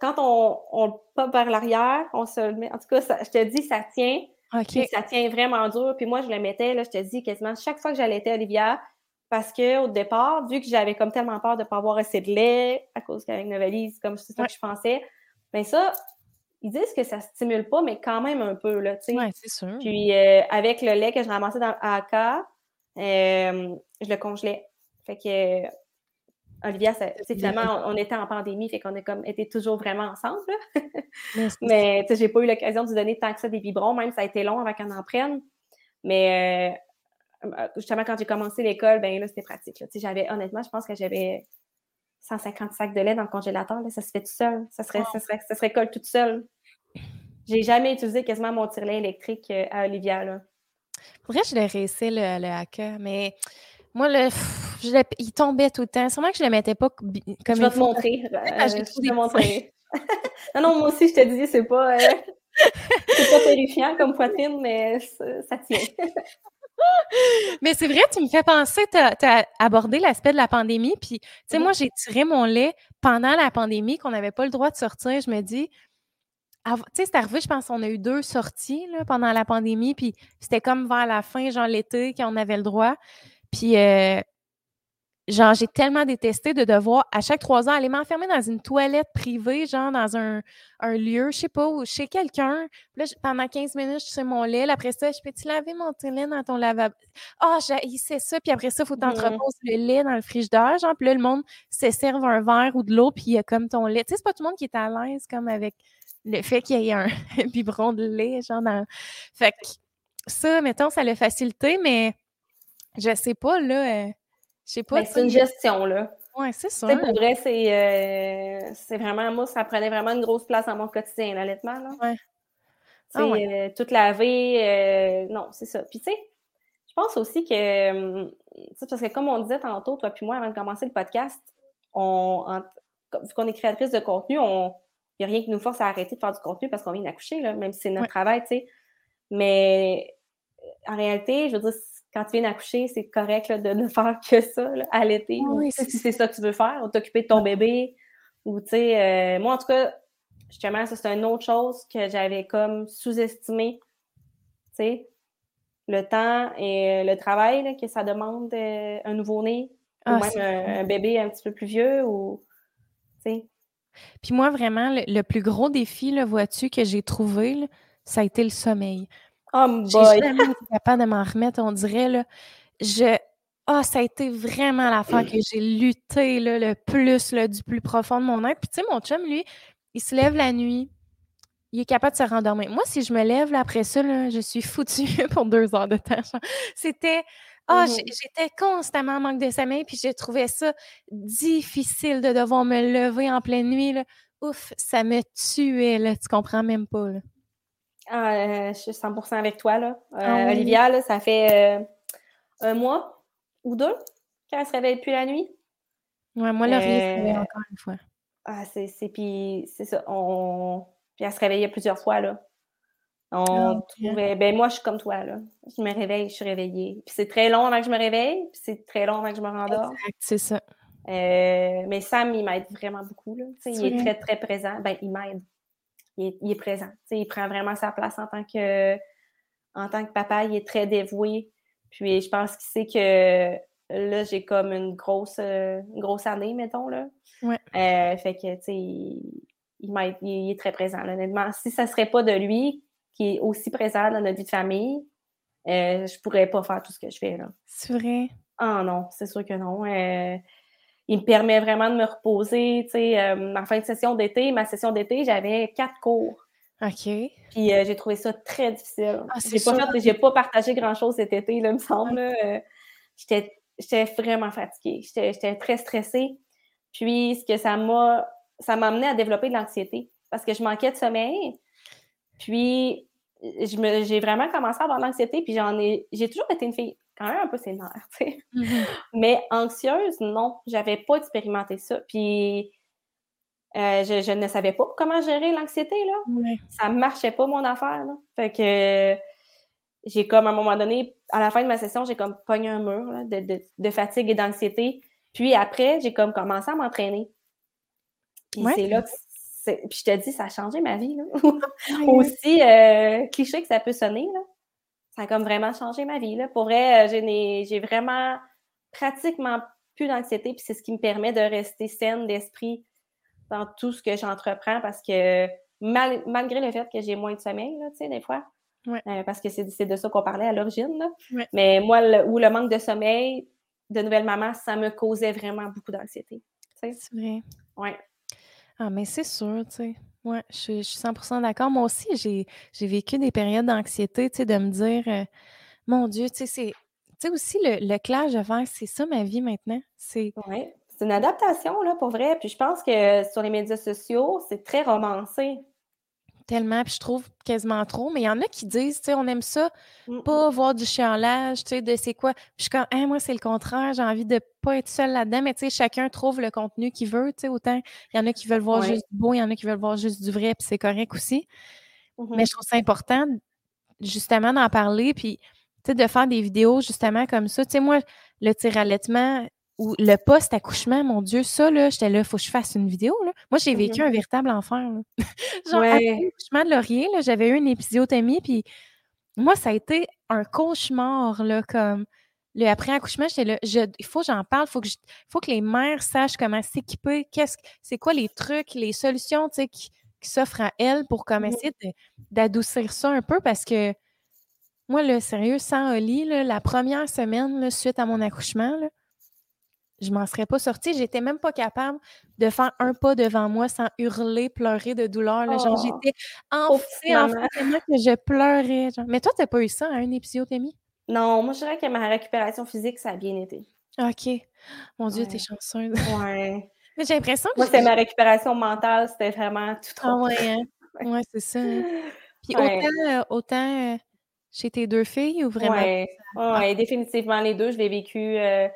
quand on, on le pop vers l'arrière, on se le met. En tout cas, je te dis, ça tient ça tient vraiment dur. Puis moi, je le mettais, là, je te dis, quasiment chaque fois que j'allais Olivia, parce qu'au départ, vu que j'avais comme tellement peur de ne pas avoir assez de lait, à cause qu'avec Novalis, comme c'est ça que je pensais, bien ça, ils disent que ça ne stimule pas, mais quand même un peu, là, tu sais. Oui, c'est sûr. Puis euh, avec le lait que je ramassais dans AK, euh, je le congelais. Fait que Olivia, finalement, on, était en pandémie, fait qu'on a comme été toujours vraiment ensemble. Mais j'ai pas eu l'occasion de lui donner tant que ça des biberons, même ça a été long avant qu'on en prenne. Mais euh, euh, justement, quand j'ai commencé l'école, ben là, c'était pratique. J'avais, honnêtement, je pense que j'avais 150 sacs de lait dans le congélateur. ça se fait tout seul. Ça, serait, ça, serait, ça se récolte toute seule. J'ai jamais utilisé quasiment mon tire-lait électrique euh, à Olivia. Là. Pour vrai, je l'ai réussi, le, le hacker, mais moi, le, il tombait tout le temps. Sûrement que je ne le mettais pas comme Je vais te montrer. Euh, je vais te montrer. non, non, moi aussi, je te dis, c'est pas, euh, c'est pas terrifiant comme poitrine, mais ça tient. mais c'est vrai, tu me fais penser, tu as, abordé l'aspect de la pandémie, puis, tu sais, moi, j'ai tiré mon lait pendant la pandémie, qu'on n'avait pas le droit de sortir. Je me dis, tu sais, c'est arrivé, je pense qu'on a eu deux sorties là, pendant la pandémie, puis c'était comme vers la fin, genre l'été, qu'on avait le droit. Puis, euh, genre, j'ai tellement détesté de devoir, à chaque trois ans, aller m'enfermer dans une toilette privée, genre dans un, un lieu, je sais pas, ou chez quelqu'un. Puis là, pendant 15 minutes, je suis mon lait. après ça, je peux-tu laver mon lait dans ton lavabo? Ah, oh, c'est ça. Puis après ça, il faut t'entreposes le lait dans le frigidaire, genre. Puis là, le monde se serve un verre ou de l'eau, puis il y a comme ton lait. Tu sais, c'est pas tout le monde qui est à l'aise, comme avec le fait qu'il y ait un biberon de lait, genre dans... Fait que ça, mettons, ça l'a facilité, mais je sais pas, là. Euh, je sais pas. Ben, c'est une gestion, là. Oui, c'est ça. Pour vrai, c'est vraiment, moi, ça prenait vraiment une grosse place dans mon quotidien, honnêtement. Là. Ouais. Ah ouais. toute laver, non, c'est ça. Puis tu sais, je pense aussi que, parce que comme on disait tantôt, toi puis moi, avant de commencer le podcast, on, vu qu'on est créatrice de contenu, il n'y a rien qui nous force à arrêter de faire du contenu parce qu'on vient d'accoucher, même si c'est notre travail, tu sais. Mais en réalité, je veux dire, quand tu viens d'accoucher, c'est correct de ne faire que ça à l'été. Oui, si c'est ça que tu veux faire, ou t'occuper de ton bébé. Ou, tu sais, euh, moi, en tout cas, justement, ça, c'est une autre chose que j'avais comme sous-estimé. Tu sais, le temps et le travail que ça demande euh, un nouveau-né, ou ah, même un, bébé un petit peu plus vieux, ou, tu sais. Puis moi, vraiment, le, plus gros défi, vois-tu, que j'ai trouvé, ça a été le sommeil. Oh boy! jamais été capable de m'en remettre, on dirait. Là. Je... Ah, ça a été vraiment l'affaire que j'ai lutté là, le plus, là, du plus profond de mon être. Puis tu sais, mon chum, lui, il se lève la nuit, il est capable de se rendormir. Moi, si je me lève là, après ça, là, je suis foutue pour deux heures de temps. C'était. Ah, mmh j'étais constamment en manque de sommeil, puis j'ai trouvé ça difficile de devoir me lever en pleine nuit. Là. Ouf, ça me tuait, là, tu comprends même pas. Là. Ah, euh, je suis 100% avec toi. Là. Euh, ah Olivia, là, ça fait euh, un mois ou deux qu'elle se réveille depuis la nuit. Ouais, moi, le se encore une fois. Ah, c'est, puis c'est ça. On... Puis elle se réveillait plusieurs fois, là. On ah, trouvait... Ben moi, je suis comme toi, là. Je me réveille, je suis réveillée. Puis c'est très long avant que je me réveille, puis c'est très long avant que je me rendors. c'est ça. mais Sam, il m'aide vraiment beaucoup, là. il est très, très présent. Ben, il m'aide il est, présent. il prend vraiment sa place en tant que en tant que papa, il est très dévoué. Puis je pense qu'il sait que là, j'ai comme une grosse, grosse année, mettons. Là. Ouais. Euh, fait que, tu sais, il, il, est très présent. honnêtement, si ça ne serait pas de lui qui est aussi présent dans notre vie de famille, euh, je ne pourrais pas faire tout ce que je fais. là. C'est vrai? Ah non, c'est sûr que non. Euh, il me permet vraiment de me reposer. Tu sais, euh, en fin de session d'été, ma session d'été, j'avais quatre cours. OK. Puis euh, j'ai trouvé ça très difficile. Ah, j'ai pas, fait, pas partagé grand-chose cet été, là, me semble. Euh, j'étais vraiment fatiguée. J'étais très stressée. Puis ce que ça m'a ça m'a amené à développer de l'anxiété parce que je manquais de sommeil. Puis j'ai vraiment commencé à avoir de l'anxiété, puis j'en ai j'ai toujours été une fille quand même un peu sénère, tu sais. Mm-hmm. Mais anxieuse, non, j'avais pas expérimenté ça. Puis euh, je, ne savais pas comment gérer l'anxiété, là. Ça marchait pas, mon affaire, là. Fait que j'ai comme, à un moment donné, à la fin de ma session, j'ai comme pogné un mur de, fatigue et d'anxiété. Puis après, j'ai comme commencé à m'entraîner. Puis c'est là que puis je te dis, ça a changé ma vie. Là. Aussi euh, cliché que ça peut sonner, là ça a comme vraiment changé ma vie. Là. Pour vrai, euh, j'ai vraiment pratiquement plus d'anxiété, puis c'est ce qui me permet de rester saine d'esprit dans tout ce que j'entreprends parce que malgré le fait que j'ai moins de sommeil, tu sais, des fois, euh, parce que c'est de ça qu'on parlait à l'origine, mais moi, le, ou le manque de sommeil de nouvelle maman, ça me causait vraiment beaucoup d'anxiété. C'est vrai. Oui. Ah, mais c'est sûr, tu sais. Oui, je, suis 100% d'accord. Moi aussi, j'ai vécu des périodes d'anxiété, tu sais, de me dire, euh, mon Dieu, tu sais, c'est. Tu sais, aussi, le, le clash de verre, c'est ça ma vie maintenant. C'est. Oui, c'est une adaptation, là, pour vrai. Puis je pense que sur les médias sociaux, c'est très romancé. Tellement, puis je trouve quasiment trop. Mais il y en a qui disent, tu sais, on aime ça, pas voir du chialage, tu sais, de c'est quoi. Puis je suis comme, hein, moi, c'est le contraire, j'ai envie de pas être seule là-dedans, mais tu sais, chacun trouve le contenu qu'il veut, tu sais, autant il y en a qui veulent voir juste du beau, il y en a qui veulent voir juste du vrai, puis c'est correct aussi. Mais mmh je trouve ça important, justement, d'en parler, puis, tu sais, de faire des vidéos, justement, comme ça. Tu sais, moi, le tir allaitement, ou le post-accouchement, mon Dieu, ça, là, j'étais là, il faut que je fasse une vidéo. Là. Moi, j'ai vécu un véritable enfer. Genre, après l'accouchement de Laurier, j'ai eu une épisiotomie, puis moi, ça a été un cauchemar, là, comme le après-accouchement, j'étais là, il faut que j'en parle, il faut, que faut que les mères sachent comment s'équiper, qu'est-ce, c'est quoi les trucs, les solutions, tu sais, qui, s'offrent à elles pour comme essayer d'adoucir ça un peu, parce que moi, le sérieux, sans Oli, la première semaine, suite à mon accouchement, là, je m'en serais pas sortie. J'étais même pas capable de faire un pas devant moi sans hurler, pleurer de douleur. Genre, oh! j'étais enflée, tellement que je pleurais. Mais toi, t'as pas eu ça, à hein, une épisiotomie? Non, moi, je dirais que ma récupération physique, ça a bien été. OK. Mon Dieu, t'es chanceuse. Ouais. Mais j'ai l'impression que Moi, c'est ma récupération mentale, c'était vraiment tout Ah autre. ouais, hein? Ouais, c'est ça, hein. Puis Ouais. autant, heu, autant, heu, chez tes 2 filles ou vraiment Ouais, Ah. ouais, définitivement les 2, je l'ai vécu, heu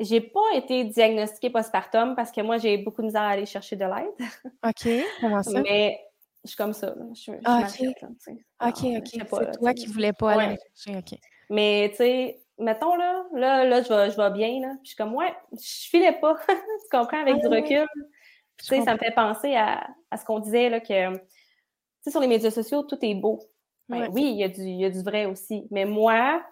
j'ai pas été diagnostiquée postpartum parce que moi, j'ai beaucoup de misère à aller chercher de l'aide. OK, comment ça? Mais je suis comme ça. Je suis Ah, OK. là, sais. OK, C'est toi qui voulais pas aller Ouais. chercher, OK. Mais tu sais, mettons là, là, là, je vais je vais bien, là. Puis je suis comme: «Ouais, je filais pas». Tu comprends? Avec du Ah ouais. recul. Tu sais, ça me fait penser à à ce qu'on disait là que, tu sais, sur les médias sociaux, tout est beau. Ben Ouais. oui, il y a du il y a du vrai aussi. Mais moi,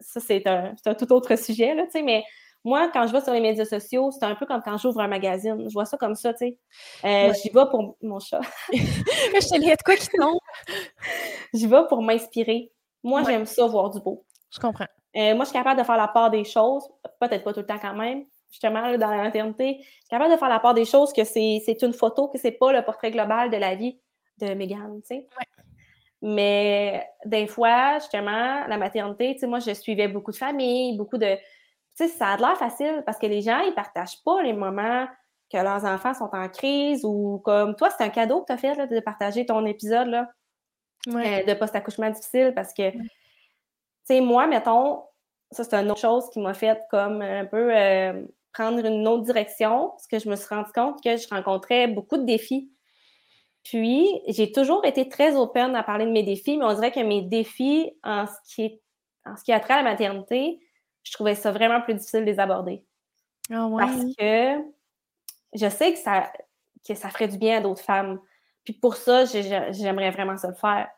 ça c'est un un tout autre sujet là, tu sais, mais moi, quand je vais sur les médias sociaux, c'est un peu comme quand j'ouvre un magazine. Je vois ça comme ça, tu sais. Ouais. j'y vais pour mon chat. Je te de quoi qui tombe? J'y vais pour m'inspirer. Moi, Ouais. j'aime ça voir du beau. Je comprends. Heu, moi, je suis capable de faire la part des choses, peut-être pas tout le temps quand même. Justement, là, dans la maternité, je suis capable de faire la part des choses que c'est une photo, que c'est pas le portrait global de la vie de Mégane, tu sais. Ouais. Mais des fois, justement, la maternité, tu sais, moi, je suivais beaucoup de familles, beaucoup de sais, ça a de l'air facile parce que les gens, ils partagent pas les moments que leurs enfants sont en crise ou comme toi, c'est un cadeau que tu as fait, là, de partager ton épisode, là, Ouais. euh, de post-accouchement difficile parce que, tu sais, moi, mettons, ça, c'est une autre chose qui m'a fait comme un peu euh, prendre une autre direction, parce que je me suis rendu compte que je rencontrais beaucoup de défis. Puis, j'ai toujours été très open à parler de mes défis, mais on dirait que mes défis en ce qui est, en ce qui a trait à la maternité, je trouvais ça vraiment plus difficile de les aborder. Ah ouais? Parce que je sais que ça, que ça ferait du bien à d'autres femmes. Puis pour ça, j'ai- j'ai- j'aimerais vraiment ça le faire.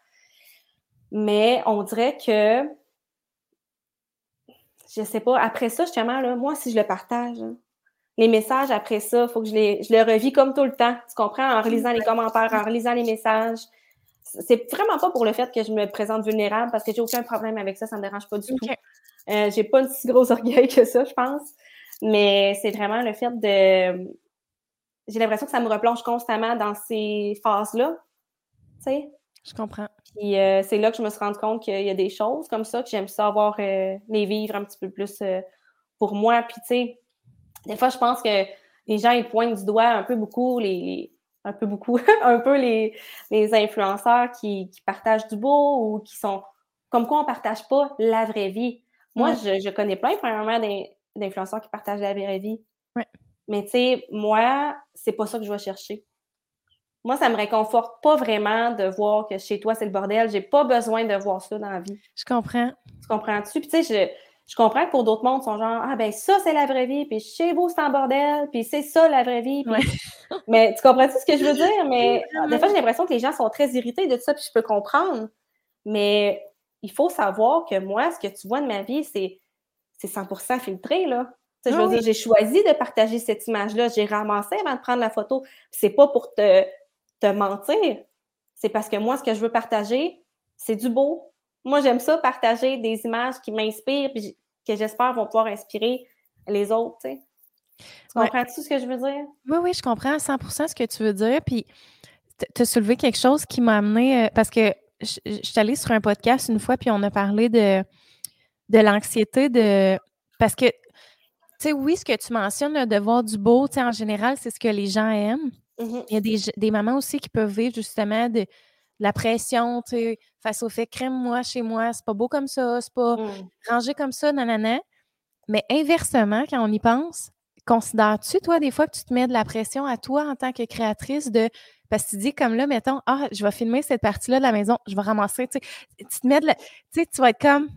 Mais on dirait que, je sais pas, après ça, justement, là, moi, si je le partage, là, les messages après ça, il faut que je les, je les revis comme tout le temps. Tu comprends? En relisant les commentaires, en relisant les messages. C'est vraiment pas pour le fait que je me présente vulnérable parce que j'ai aucun problème avec ça, ça me dérange pas du tout. Euh, j'ai pas un si gros orgueil que ça, je pense. Mais c'est vraiment le fait de. J'ai l'impression que ça me replonge constamment dans ces phases-là. Tu sais? Je comprends. Puis euh, c'est là que je me suis rendu compte qu'il y a des choses comme ça que j'aime savoir euh, les vivre un petit peu plus pour moi. Puis tu sais, des fois, je pense que les gens, ils pointent du doigt un peu beaucoup les. un peu beaucoup, un peu les, les influenceurs qui, qui partagent du beau ou qui sont. Comme quoi on partage pas la vraie vie. Moi, Ouais. je, je connais plein, premièrement, d'in- d'influenceurs qui partagent la vraie vie. Ouais. Mais tu sais, moi, c'est pas ça que je vais chercher. Moi, ça me réconforte pas vraiment de voir que chez toi, c'est le bordel. J'ai pas besoin de voir ça dans la vie. Je comprends. Tu comprends-tu? Puis tu sais, je, je comprends que pour d'autres mondes, ils sont genre, ah ben ça, c'est la vraie vie, puis chez vous, c'est en bordel, puis c'est ça, la vraie vie. puis- Ouais. Mais tu comprends-tu ce que je veux dire? Mais des fois, j'ai l'impression que les gens sont très irrités de ça, puis je peux comprendre. Mais il faut savoir que moi, ce que tu vois de ma vie, c'est c'est 100% filtré, là. Tu sais, je Ah veux oui. dire, j'ai choisi de partager cette image-là. J'ai ramassé avant de prendre la photo. C'est pas pour te, te mentir. C'est parce que moi, ce que je veux partager, c'est du beau. Moi, j'aime ça, partager des images qui m'inspirent j- que j'espère vont pouvoir inspirer les autres, tu sais. Tu Ouais. comprends-tu ce que je veux dire? Oui, oui, je comprends à 100 ce que tu veux dire. Puis, tu as soulevé quelque chose qui m'a amené, euh, parce que je je suis allée sur un podcast une fois, puis on a parlé de, de l'anxiété de. Parce que, tu sais, oui, ce que tu mentionnes, là, de voir du beau, tu sais, en général, c'est ce que les gens aiment. Mhm. Il y a des, des mamans aussi qui peuvent vivre justement de, de la pression, tu sais, face au fait, crème-moi chez moi, c'est pas beau comme ça, c'est pas Mm. rangé comme ça, nanana. Mais inversement, quand on y pense, considères-tu, toi, des fois, que tu te mets de la pression à toi en tant que créatrice de. Parce que tu dis comme là, mettons, ah, je vais filmer cette partie-là de la maison, je vais ramasser, tu sais, tu te mets de la. Tu sais, tu vas être comme.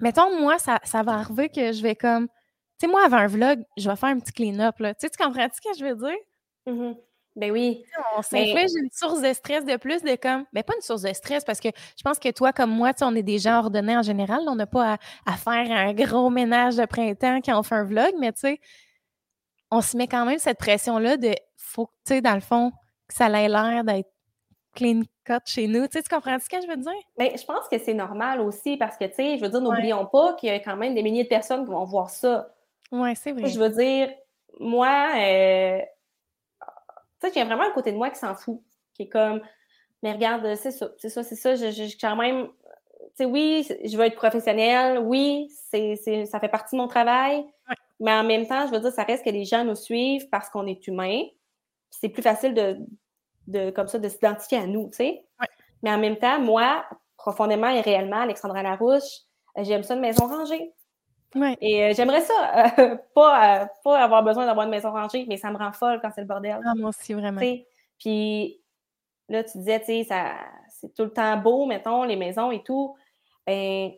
Mettons, moi, ça, ça va arriver que je vais comme. Tu sais, moi, avant un vlog, je vais faire un petit clean-up, là. Tu sais, tu comprends-tu ce que je veux dire? Mhm. Ben oui. On Mais- s'inflige une source de stress de plus, de comme. Mais pas une source de stress, parce que je pense que toi, comme moi, tu sais, on est des gens ordonnés en général. On n'a pas à, à faire un gros ménage de printemps quand on fait un vlog, mais tu sais, on se met quand même cette pression-là de faut, tu sais, dans le fond, que ça ait l'air d'être clean cut chez nous. Tu sais, tu comprends ce que je veux dire? Ben, je pense que c'est normal aussi parce que, tu sais, je veux dire, Ouais. n'oublions pas qu'il y a quand même des milliers de personnes qui vont voir ça. Oui, c'est vrai. Je veux dire, moi, euh, tu sais, j'ai vraiment un côté de moi qui s'en fout, qui est comme, mais regarde, c'est ça, c'est ça, c'est ça, j'ai quand même sais, oui, je veux être professionnelle, oui, c'est, ça fait partie de mon travail, mais en même temps, je veux dire, ça reste que les gens nous suivent parce qu'on est humain. C'est plus facile de, de, comme ça, de s'identifier à nous, tu sais. Mais en même temps, moi, profondément et réellement, Alexandra Larouche, euh, j'aime ça une maison rangée. Et euh, j'aimerais ça, pas, pas avoir besoin d'avoir une maison rangée, mais ça me rend folle quand c'est le bordel. Ah, moi aussi, vraiment. Puis là, tu disais, tu sais, c'est tout le temps beau, mettons, les maisons et tout. Ben,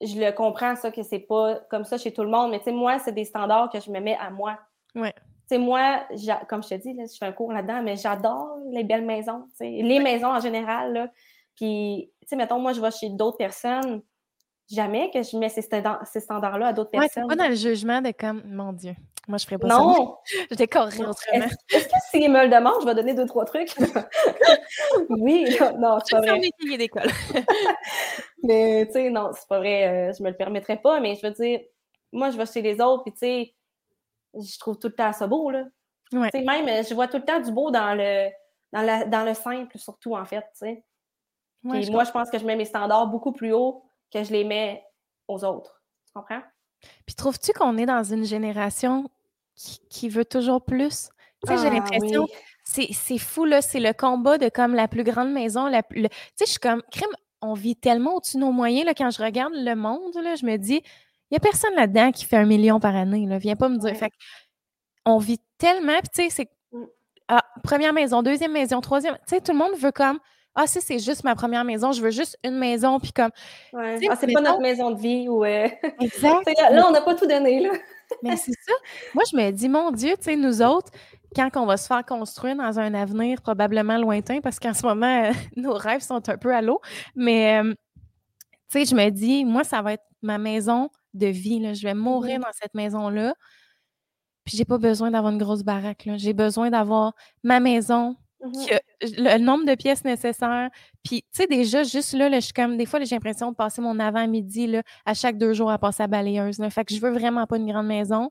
je le comprends, ça, que c'est pas comme ça chez tout le monde, mais tu sais, moi, c'est des standards que je me mets à moi. Ouais. Tu sais, moi, comme je te dis, là, je fais un cours là-dedans, mais j'adore les belles maisons, les maisons en général, là. Puis, tu sais, mettons, moi, je vais chez d'autres personnes, jamais que je mets ces, standards-là à d'autres ouais, personnes. pas dans le jugement de comme, mon Dieu, moi, je ferais pas non. ça. Non! Je décorerais autrement. Est-ce que s'il me le demande, je vais donner deux, trois trucs? oui, non, c'est pas vrai. Je d'école. mais, tu sais, non, c'est pas vrai, euh, je me le permettrais pas, mais je veux dire, moi, je vais chez les autres, puis tu sais, je trouve tout le temps ça beau, là. Ouais. Même, je vois tout le temps du beau dans le, dans, la, dans le simple, surtout, en fait, tu sais. Puis moi, je pense que je mets mes standards beaucoup plus haut que je les mets aux autres. Tu comprends? Puis trouves-tu qu'on est dans une génération qui, veut toujours plus? Tu sais, j'ai ah l'impression, c'est fou, là, c'est le combat de comme la plus grande maison. La, tu sais, je suis comme, crime, on vit tellement au-dessus de nos moyens, là, quand je regarde le monde, là, je me dis, il n'y a personne là-dedans qui fait un million par année, là, viens pas me dire. Fait on vit tellement, puis tu sais, c'est mmh. ah, première maison, deuxième maison, troisième, tu sais, tout le monde veut comme ah, si c'est juste ma première maison, je veux juste une maison, puis comme. Ouais. Ah, c'est pas notre maison de vie ou. Euh, exact. là, on n'a pas tout donné, là. Mais c'est ça. Moi, je me dis, mon Dieu, tu sais, nous autres, quand on va se faire construire dans un avenir probablement lointain, parce qu'en ce moment, euh, nos rêves sont un peu à l'eau, mais euh, tu sais, je me dis, moi, ça va être ma maison de vie. Là. Je vais mourir dans cette maison-là. Puis j'ai pas besoin d'avoir une grosse baraque. J'ai besoin d'avoir ma maison, Mmh le nombre de pièces nécessaires. Puis, tu sais, déjà, juste là, je suis comme, des fois, j'ai l'impression de passer mon avant-midi là, à chaque deux jours à passer à balayeuse. Là. Fait que je veux vraiment pas une grande maison.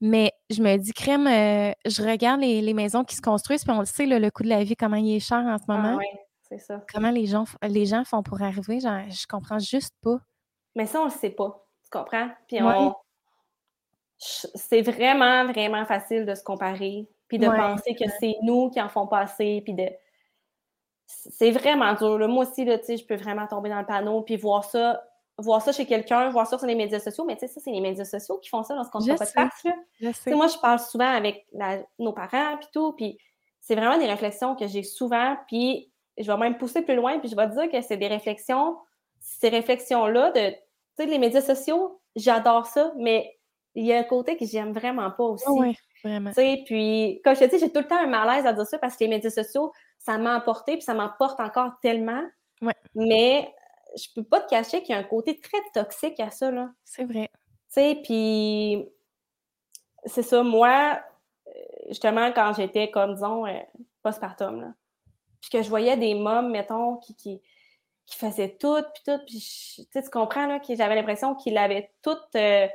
Mais je me dis, crème, euh, je regarde les, maisons qui se construisent, puis on le sait, le coût de la vie, comment il est cher en ce ah moment. oui, c'est ça. Comment les gens, les gens font pour arriver, genre, je comprends juste pas. Mais ça, on le sait pas. Comprends? Puis on. C'est vraiment, vraiment facile de se comparer puis de penser que c'est nous qui en font passer, puis de... C'est vraiment dur. Moi aussi, là, je peux vraiment tomber dans le panneau, puis voir ça voir ça chez quelqu'un, voir ça sur les médias sociaux, mais tu sais, ça, c'est les médias sociaux qui font ça lorsqu'on ne pas de face. Moi, je parle souvent avec nos parents, puis tout, puis c'est vraiment des réflexions que j'ai souvent, puis je vais même pousser plus loin, puis je vais dire que c'est des réflexions, ces réflexions-là de, tu sais, les médias sociaux, j'adore ça, mais il y a un côté que j'aime vraiment pas aussi. oui. Vraiment. Puis, comme je te dis, j'ai tout le temps un malaise à dire ça parce que les médias sociaux, ça m'a emporté, puis ça m'emporte encore tellement. Ouais. Mais je peux pas te cacher qu'il y a un côté très toxique à ça, là. C'est vrai. Tu sais, puis c'est ça, moi, justement, quand j'étais comme, disons, euh, postpartum, là, puis que je voyais des mômes, mettons, qui, qui, qui faisaient tout, puis tout, puis tu comprends, là, que j'avais l'impression qu'ils avaient tout... Euh,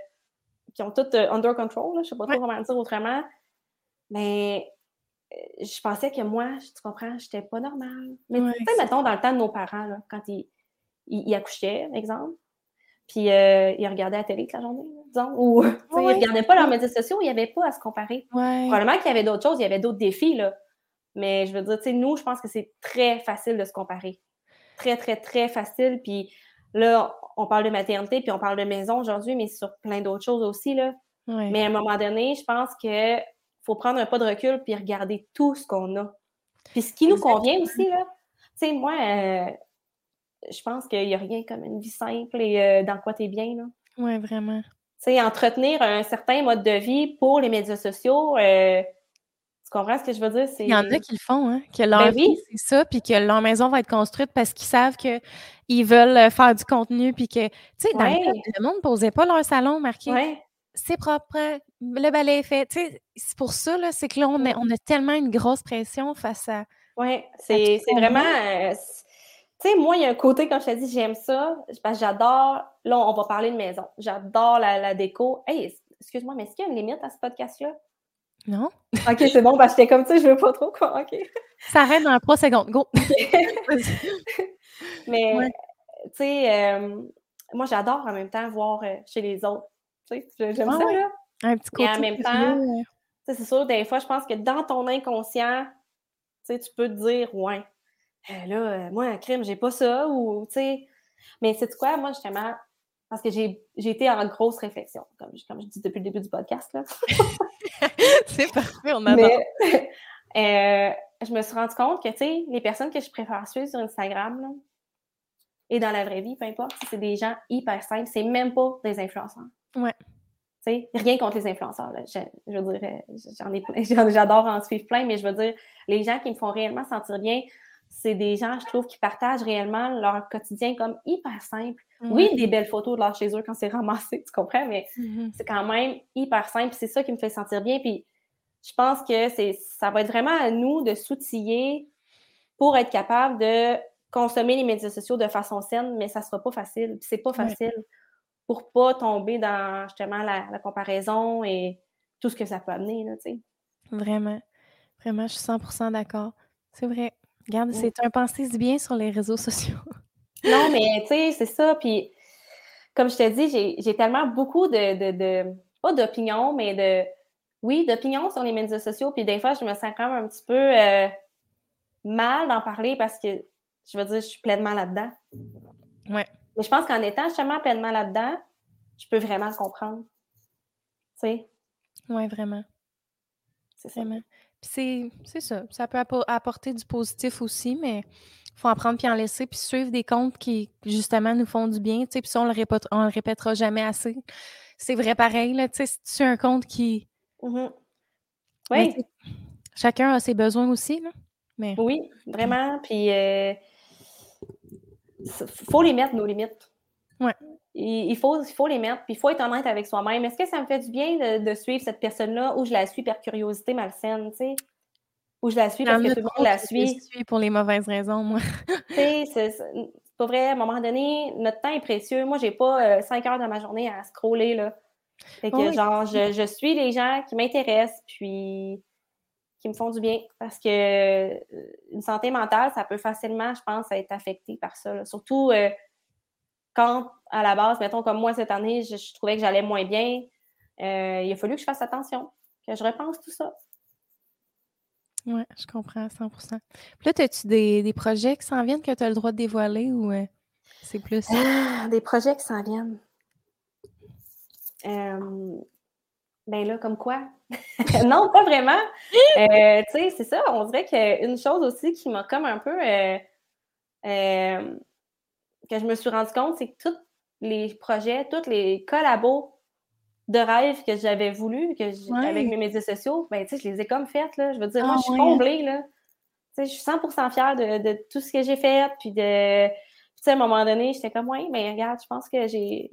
qui ont tout euh, under control, je ne sais pas trop comment dire autrement. Mais euh, je pensais que moi, tu comprends, je n'étais pas normale. Mais tu sais, mettons, dans le temps de nos parents, quand ils, ils, accouchaient, exemple, puis ils regardaient la télé toute la journée, disons, ou ils ne regardaient pas leurs médias sociaux, il n'y avait pas à se comparer. Probablement qu'il y avait d'autres choses, il y avait d'autres défis, là. Mais je veux dire, tu sais, nous, je pense que c'est très facile de se comparer. Très, très, très facile. Puis Là, on parle de maternité, puis on parle de maison aujourd'hui, mais sur plein d'autres choses aussi. Là. Mais à un moment donné, je pense qu'il faut prendre un pas de recul puis regarder tout ce qu'on a. Puis ce qui nous convient aussi, là. Tu sais, moi, euh, je pense qu'il n'y a rien comme une vie simple et euh, dans quoi tu es bien, là. Oui, vraiment. Tu sais, entretenir un certain mode de vie pour les médias sociaux, euh, tu comprends ce que je veux dire? Il y en a qui le font, hein, que leur ben vie, c'est ça, puis que leur maison va être construite parce qu'ils savent qu'ils veulent euh, faire du contenu, puis que, tu sais, dans le, monde ne posait pas leur salon marqué. C'est propre, le balai est fait. Tu sais, c'est pour ça, là, c'est que là, on, a, on a tellement une grosse pression face à. Oui, c'est vraiment. Euh, tu sais, moi, il y a un côté, quand je te dis, j'aime ça, parce que j'adore. Là, on va parler de maison. J'adore la, la, déco. Hey, excuse-moi, mais est-ce qu'il y a une limite à ce podcast-là? Non? OK, c'est bon, parce que j'étais comme ça, je veux pas trop quoi. OK. Ça arrête dans 3 secondes. Go! Mais sais, euh, moi, j'adore en même temps voir euh, chez les autres. Tu sais, j'aime ça, là. Un petit côté. Et en même temps, c'est sûr, des fois, je pense que dans ton inconscient, tu sais, tu peux te dire, ouais, là, moi, un crime, j'ai pas ça, ou, tu sais. Mais c'est quoi, moi, justement, parce que j'ai été en grosse réflexion, comme, comme je dis depuis le début du podcast, là. c'est parfait, on adore. Mais, je me suis rendu compte que, tu sais, les personnes que je préfère suivre sur Instagram, là, et dans la vraie vie, peu importe, c'est des gens hyper simples, c'est même pas des influenceurs. Ouais. Tu sais, rien contre les influenceurs. Là. Je, veux dire, j'en ai j'adore en suivre plein, mais je veux dire, les gens qui me font réellement sentir bien, c'est des gens, je trouve, qui partagent réellement leur quotidien comme hyper simple. Oui, des belles photos de leur chez eux quand c'est ramassé, tu comprends, mais mm-hmm. c'est quand même hyper simple. C'est ça qui me fait sentir bien. Puis je pense que c'est ça va être vraiment à nous de s'outiller pour être capable de consommer les médias sociaux de façon saine, mais ça sera pas facile. Puis c'est pas facile pour pas tomber dans justement la, comparaison et tout ce que ça peut amener, là, tu sais. Vraiment. Vraiment, je suis 100% d'accord. C'est vrai. Regarde, c'est un pensée du bien sur les réseaux sociaux. non, mais tu sais, c'est ça. Puis, comme je te dis, j'ai tellement beaucoup de, de, pas d'opinions, mais de, oui, d'opinions sur les médias sociaux. Puis des fois, je me sens quand même un petit peu euh, mal d'en parler parce que, je veux dire, je suis pleinement là-dedans. Ouais. Mais je pense qu'en étant justement pleinement là-dedans, je peux vraiment le comprendre. Tu sais? Oui, vraiment. C'est Vraiment. C'est ça. Ça peut apporter du positif aussi, mais il faut en prendre puis en laisser, puis suivre des comptes qui, justement, nous font du bien. Tu sais, puis ça, on le, le répétera jamais assez. C'est vrai pareil, là. Tu sais, si tu as un compte qui. Mm-hmm. Oui. chacun a ses besoins aussi, là. Mais... Oui, vraiment. Puis. Euh, faut les mettre, nos limites. Ouais. Il, faut, il faut les mettre, puis il faut être honnête avec soi-même. Est-ce que ça me fait du bien de, suivre cette personne-là ou je la suis par curiosité malsaine, tu sais? Ou je la suis parce que tout le monde la suit. Je suis pour les mauvaises raisons, moi. tu sais, c'est pas vrai. À un moment donné, notre temps est précieux. Moi, j'ai pas euh, cinq heures dans ma journée à scroller, là. Fait que, genre, je, je, suis les gens qui m'intéressent, puis qui me font du bien parce que euh, une santé mentale, ça peut facilement, je pense, être affecté par ça. Surtout euh, quand, à la base, mettons comme moi cette année, je, trouvais que j'allais moins bien, euh, il a fallu que je fasse attention, que je repense tout ça. Oui, je comprends à 100 Puis là, as-tu des, des, projets qui s'en viennent que tu as le droit de dévoiler ou c'est plus? Ah, des projets qui s'en viennent. ben là, comme quoi? non, pas vraiment. Euh, tu sais, c'est ça. On dirait qu'une chose aussi qui m'a comme un peu. Euh, euh, que je me suis rendu compte, c'est que tous les projets, tous les collabos de rêve que j'avais voulu, que avec mes médias sociaux, ben, tu sais, je les ai comme faites, là. Je veux dire, moi, ah je suis comblée, là. Tu sais, je suis 100% fière de, tout ce que j'ai fait, puis de... tu sais, à un moment donné, j'étais comme, oui, mais regarde, je pense que j'ai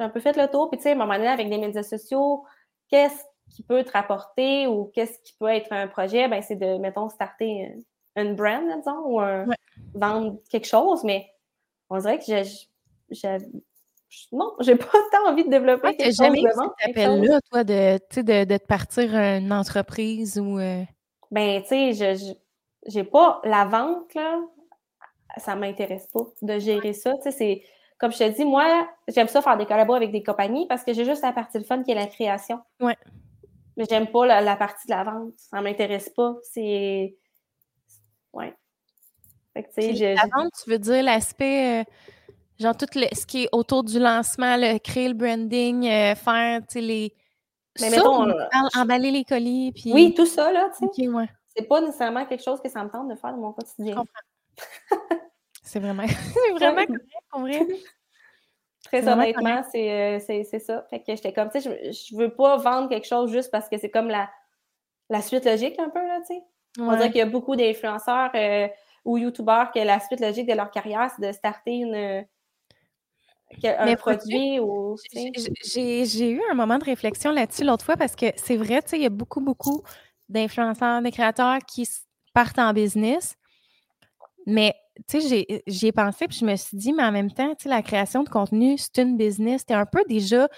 un peu fait le tour. Puis, tu sais, à un moment donné, avec des médias sociaux, qu'est-ce qui peut te rapporter ou qu'est-ce qui peut être un projet, ben, c'est de, mettons, starter une brand, disons, ou vendre quelque chose, mais on dirait que j'ai, non, j'ai pas tant envie de développer quelque chose. jamais eu cet appel-là, toi, de, de, de te partir une entreprise ou... Euh? Ben, tu sais, je, j'ai pas... La vente, là, ça m'intéresse pas de gérer ça. Tu sais, c'est... Comme je te dis, moi, j'aime ça faire des collabos avec des compagnies parce que j'ai juste la partie de fun qui est la création. Ouais. Mais j'aime pas la, partie de la vente. Ça m'intéresse pas. C'est. Ouais. La vente, tu veux dire l'aspect. Euh, genre tout ce qui est autour du lancement, créer le branding, euh, faire les. Mais mettons, euh, emballer les colis. Puis... Oui, tout ça, là, tu sais. ouais. C'est pas nécessairement quelque chose que ça me tente de faire dans mon quotidien. c'est vraiment, c'est vraiment correct, Très honnêtement, euh, c'est ça. Fait que j'étais comme, tu sais, je, veux pas vendre quelque chose juste parce que c'est comme la, la suite logique un peu, là, tu sais. On dirait qu'il y a beaucoup d'influenceurs euh, ou YouTubeurs que la suite logique de leur carrière, c'est de starter une, un produit ou... J'ai eu un moment de réflexion là-dessus l'autre fois parce que c'est vrai, tu sais, il y a beaucoup, beaucoup d'influenceurs, de créateurs qui partent en business, mais tu sais, j'y ai pensé, puis je me suis dit, mais en même temps, tu sais, la création de contenu, c'est une business. Tu un peu déjà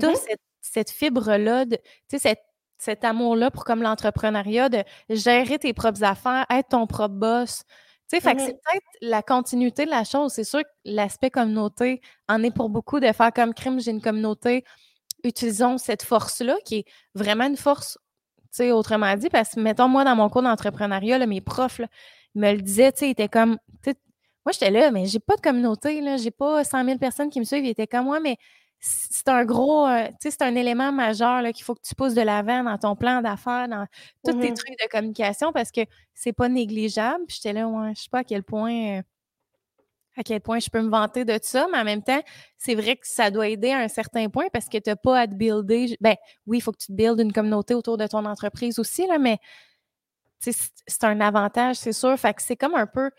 toute mm-hmm. cette, fibre-là, tu sais, cet amour-là pour comme l'entrepreneuriat, de gérer tes propres affaires, être ton propre boss, Tu sais, que c'est peut-être la continuité de la chose. C'est sûr que l'aspect communauté en est pour beaucoup de faire comme crime, j'ai une communauté. Utilisons cette force-là, qui est vraiment une force, tu sais, autrement dit, parce que, mettons, moi, dans mon cours d'entrepreneuriat, mes profs, me le disaient, tu sais, ils étaient comme, moi, j'étais là, mais j'ai pas de communauté, là, j'ai pas 100 000 personnes qui me suivent. Ils étaient comme moi, mais c'est un gros, euh, tu sais, c'est un élément majeur qu'il faut que tu pousses de l'avant dans ton plan d'affaires, dans tous tes mmh trucs de communication parce que c'est pas négligeable. Puis j'étais là, ouais, je sais pas à quel point. Euh, à quel point je peux me vanter de ça, mais en même temps, c'est vrai que ça doit aider à un certain point parce que tu n'as pas à te builder. Ben oui, il faut que tu te buildes une communauté autour de ton entreprise aussi, là, mais c'est un avantage, c'est sûr. Fait que c'est comme un peu,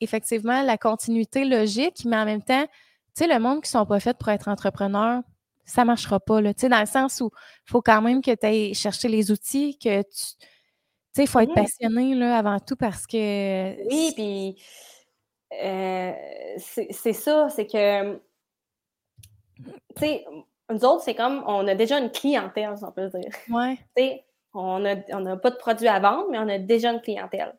effectivement, la continuité logique, mais en même temps, sais, le monde qui sont pas faits pour être entrepreneur, ça marchera pas, là. Tu sais, dans le sens où il faut quand même que tu ailles chercher les outils, que tu. Tu sais, il faut être passionné, là, avant tout, parce que. Oui, puis. Euh, c'est ça, c'est que. Tu sais, nous autres, c'est comme. On a déjà une clientèle, si on peut dire. Ouais. Tu sais, on n'a pas de produits à vendre, mais on a déjà une clientèle.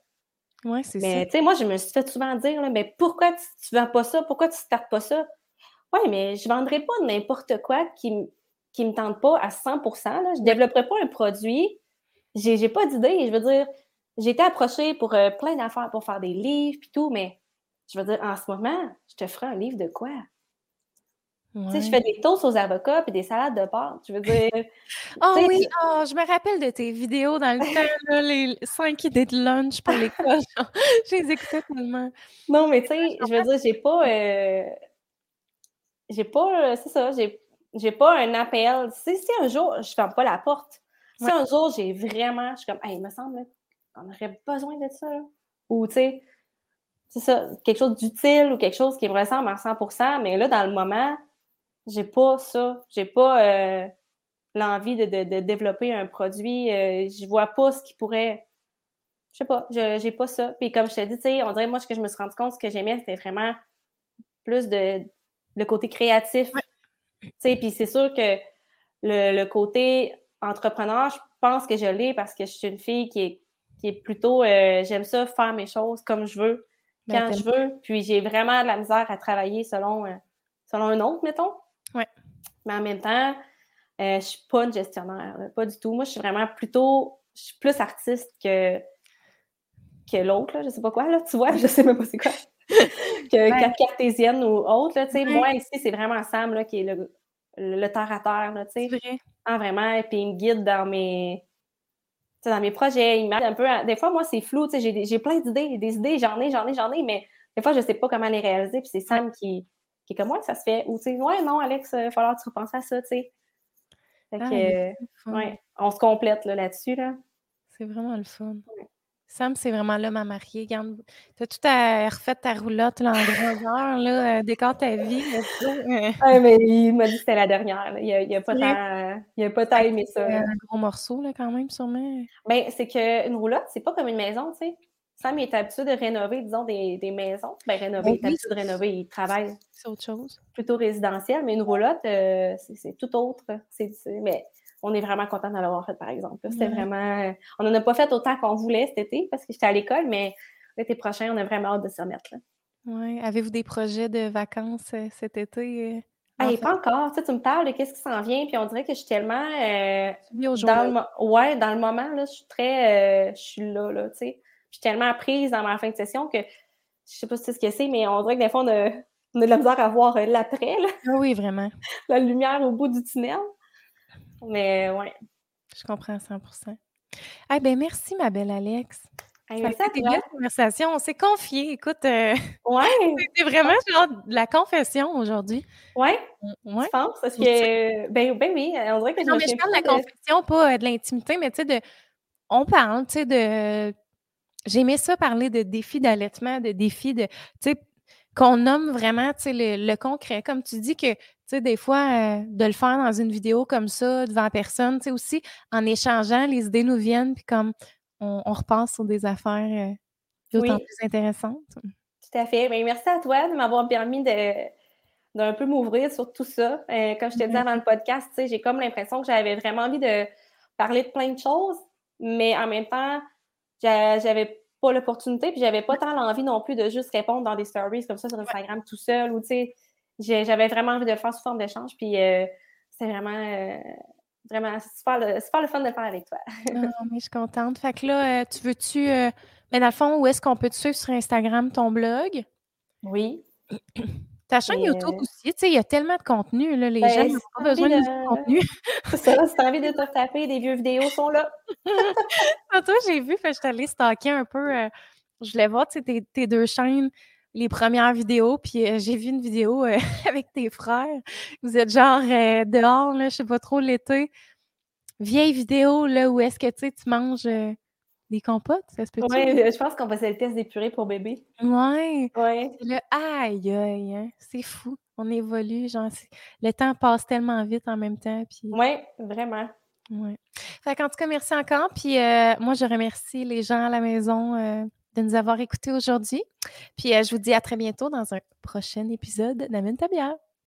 Oui, c'est ça. Mais tu sais, moi, je me suis fait souvent dire, là, mais pourquoi tu ne vends pas ça? Pourquoi tu ne startes pas ça? Oui, mais je ne vendrai pas n'importe quoi qui ne me tente pas à 100 là. Je ne développerai pas un produit. Je n'ai pas d'idée. Je veux dire, j'ai été approchée pour euh, plein d'affaires pour faire des livres et tout, mais je veux dire, en ce moment, je te ferai un livre de quoi? Tu sais, je fais des toasts aux avocats et des salades de pâtes. Je veux dire. oh oui, oh, je me rappelle de tes vidéos dans le temps, les cinq idées de lunch pour les cochons. je les écoutais tellement. Non, mais tu sais, je veux dire, j'ai pas. Euh, j'ai pas, euh, c'est ça, j'ai, j'ai pas un appel. Si, si un jour, je ferme pas la porte, si un jour j'ai vraiment, je suis comme, hey, il me semble qu'on aurait besoin de ça, ou tu sais, c'est ça, quelque chose d'utile ou quelque chose qui me ressemble à 100% mais là, dans le moment, j'ai pas ça. J'ai pas euh, l'envie de, de, développer un produit. Euh, je vois pas ce qui pourrait. Je sais pas, j'ai pas ça. Puis comme je t'ai dit, tu sais, on dirait, moi, ce que je me suis rendu compte, ce que j'aimais, c'était vraiment plus de, le côté créatif. Puis c'est sûr que le, côté entrepreneur, je pense que je l'ai parce que je suis une fille qui est, qui est plutôt. Euh, j'aime ça faire mes choses comme je veux, ben, quand je veux. Puis j'ai vraiment de la misère à travailler selon, euh, selon un autre, mettons. Ouais. Mais en même temps, euh, je ne suis pas une gestionnaire, pas du tout. Moi, je suis vraiment plutôt. Je suis plus artiste que, que l'autre, je ne sais pas quoi, là, tu vois, je ne sais même pas c'est quoi que cartésienne ou autre. Là, Moi, ici, c'est vraiment Sam là, qui est le, le, terre à terre. Là, vrai. Ah, vraiment. Et puis, il me guide dans mes, dans mes projets. Il un peu. Des fois, moi, c'est flou. J'ai, j'ai plein d'idées. Des idées, j'en ai, j'en ai, j'en ai, mais des fois, je ne sais pas comment les réaliser. Puis, c'est Sam qui, qui est comme moi, ça se fait. Ou, tu sais, ouais, non, Alex, il va falloir que tu repenses à ça, tu sais. Fait ah, que, ouais, on se complète là, là-dessus. Là. C'est vraiment le fun. Sam, c'est vraiment l'homme à marier. Tu as tout à refait ta roulotte là, en grandeur, là, euh, décore ta vie. ah, mais il m'a dit que c'était la dernière. Il n'a a pas, tant, il a pas tant aimé ça. un gros morceau, là, quand même, sûrement. Ben, c'est qu'une roulotte, c'est pas comme une maison, tu sais. Sam est habitué de rénover, disons, des, des maisons. Ben, rénover, ben il est habitué de rénover, il travaille. C'est autre chose. Plutôt résidentiel, mais une roulotte, euh, c'est tout autre. Mais on est vraiment content de l'avoir fait, par exemple. C'était vraiment. On n'en a pas fait autant qu'on voulait cet été parce que j'étais à l'école, mais l'été prochain, on a vraiment hâte de se remettre. Oui. Avez-vous des projets de vacances euh, cet été? Euh, pas encore. Tu, sais, tu me parles de qu'est-ce qui s'en vient, puis on dirait que je suis tellement. Euh, dans le, ouais, dans le moment, là, je suis très. je suis là, là, tu sais. Je suis tellement prise dans ma fin de session que je sais pas si c'est ce que c'est, mais on dirait que des fois, on a, on a de la misère à voir l'après. Ah oui, vraiment. la lumière au bout du tunnel. Mais ouais. Je comprends à 100 Eh bien, merci, ma belle Alex. merci à toi. conversation. On s'est confié. Écoute, euh, ouais. c'était vraiment genre de la confession aujourd'hui. Ouais. ouais. Tu penses? Parce que, ben, ben oui, on dirait que Non, mais je parle de la confession, pas euh, de l'intimité, mais tu sais, de. On parle, tu sais, de. J'aimais ça parler de défis d'allaitement, de défis de. Tu sais, qu'on nomme vraiment, tu sais, le, le, concret. Comme tu dis que sais, des fois, euh, de le faire dans une vidéo comme ça, devant personne, tu sais, aussi, en échangeant, les idées nous viennent, puis comme on, repasse sur des affaires euh, d'autant plus intéressantes. Tout à fait. Bien, merci à toi de m'avoir permis de d'un peu m'ouvrir sur tout ça. Euh, comme je te disais avant le podcast, tu sais, j'ai comme l'impression que j'avais vraiment envie de parler de plein de choses, mais en même temps, j'avais pas l'opportunité, puis j'avais pas tant l'envie non plus de juste répondre dans des stories comme ça sur Instagram tout seul, ou tu sais, j'avais vraiment envie de le faire sous forme d'échange, puis euh, c'est vraiment, euh, vraiment super le, super le fun de le faire avec toi. non, mais je suis contente. Fait que là, euh, tu veux-tu, mais dans le fond, où est-ce qu'on peut te suivre sur Instagram, ton blog? Oui. Ta chaîne YouTube aussi, tu sais, il y a tellement de contenu, là, les ben, gens n'ont pas besoin de, de contenu. C'est ça, si t'as envie de te taper, des vieux vidéos sont là. Toi, j'ai vu, je suis allée stalker un peu, euh, je voulais voir, tu sais, tes, deux chaînes, les premières vidéos, puis euh, j'ai vu une vidéo euh, avec tes frères. Vous êtes genre dehors, là, je sais pas trop, l'été. Vieille vidéo, là, où est-ce que, tu tu manges des compotes, ça se peut Oui, je pense qu'on faisait le test des purées pour bébé. Ouais. Ouais. Le aïe, aïe, hein, c'est fou. On évolue, genre, le temps passe tellement vite en même temps. Puis... Oui, vraiment. Ouais. Fait en tout cas, merci encore. Puis euh, moi, je remercie les gens à la maison euh, de nous avoir écoutés aujourd'hui. Puis euh, je vous dis à très bientôt dans un prochain épisode d'Amine ta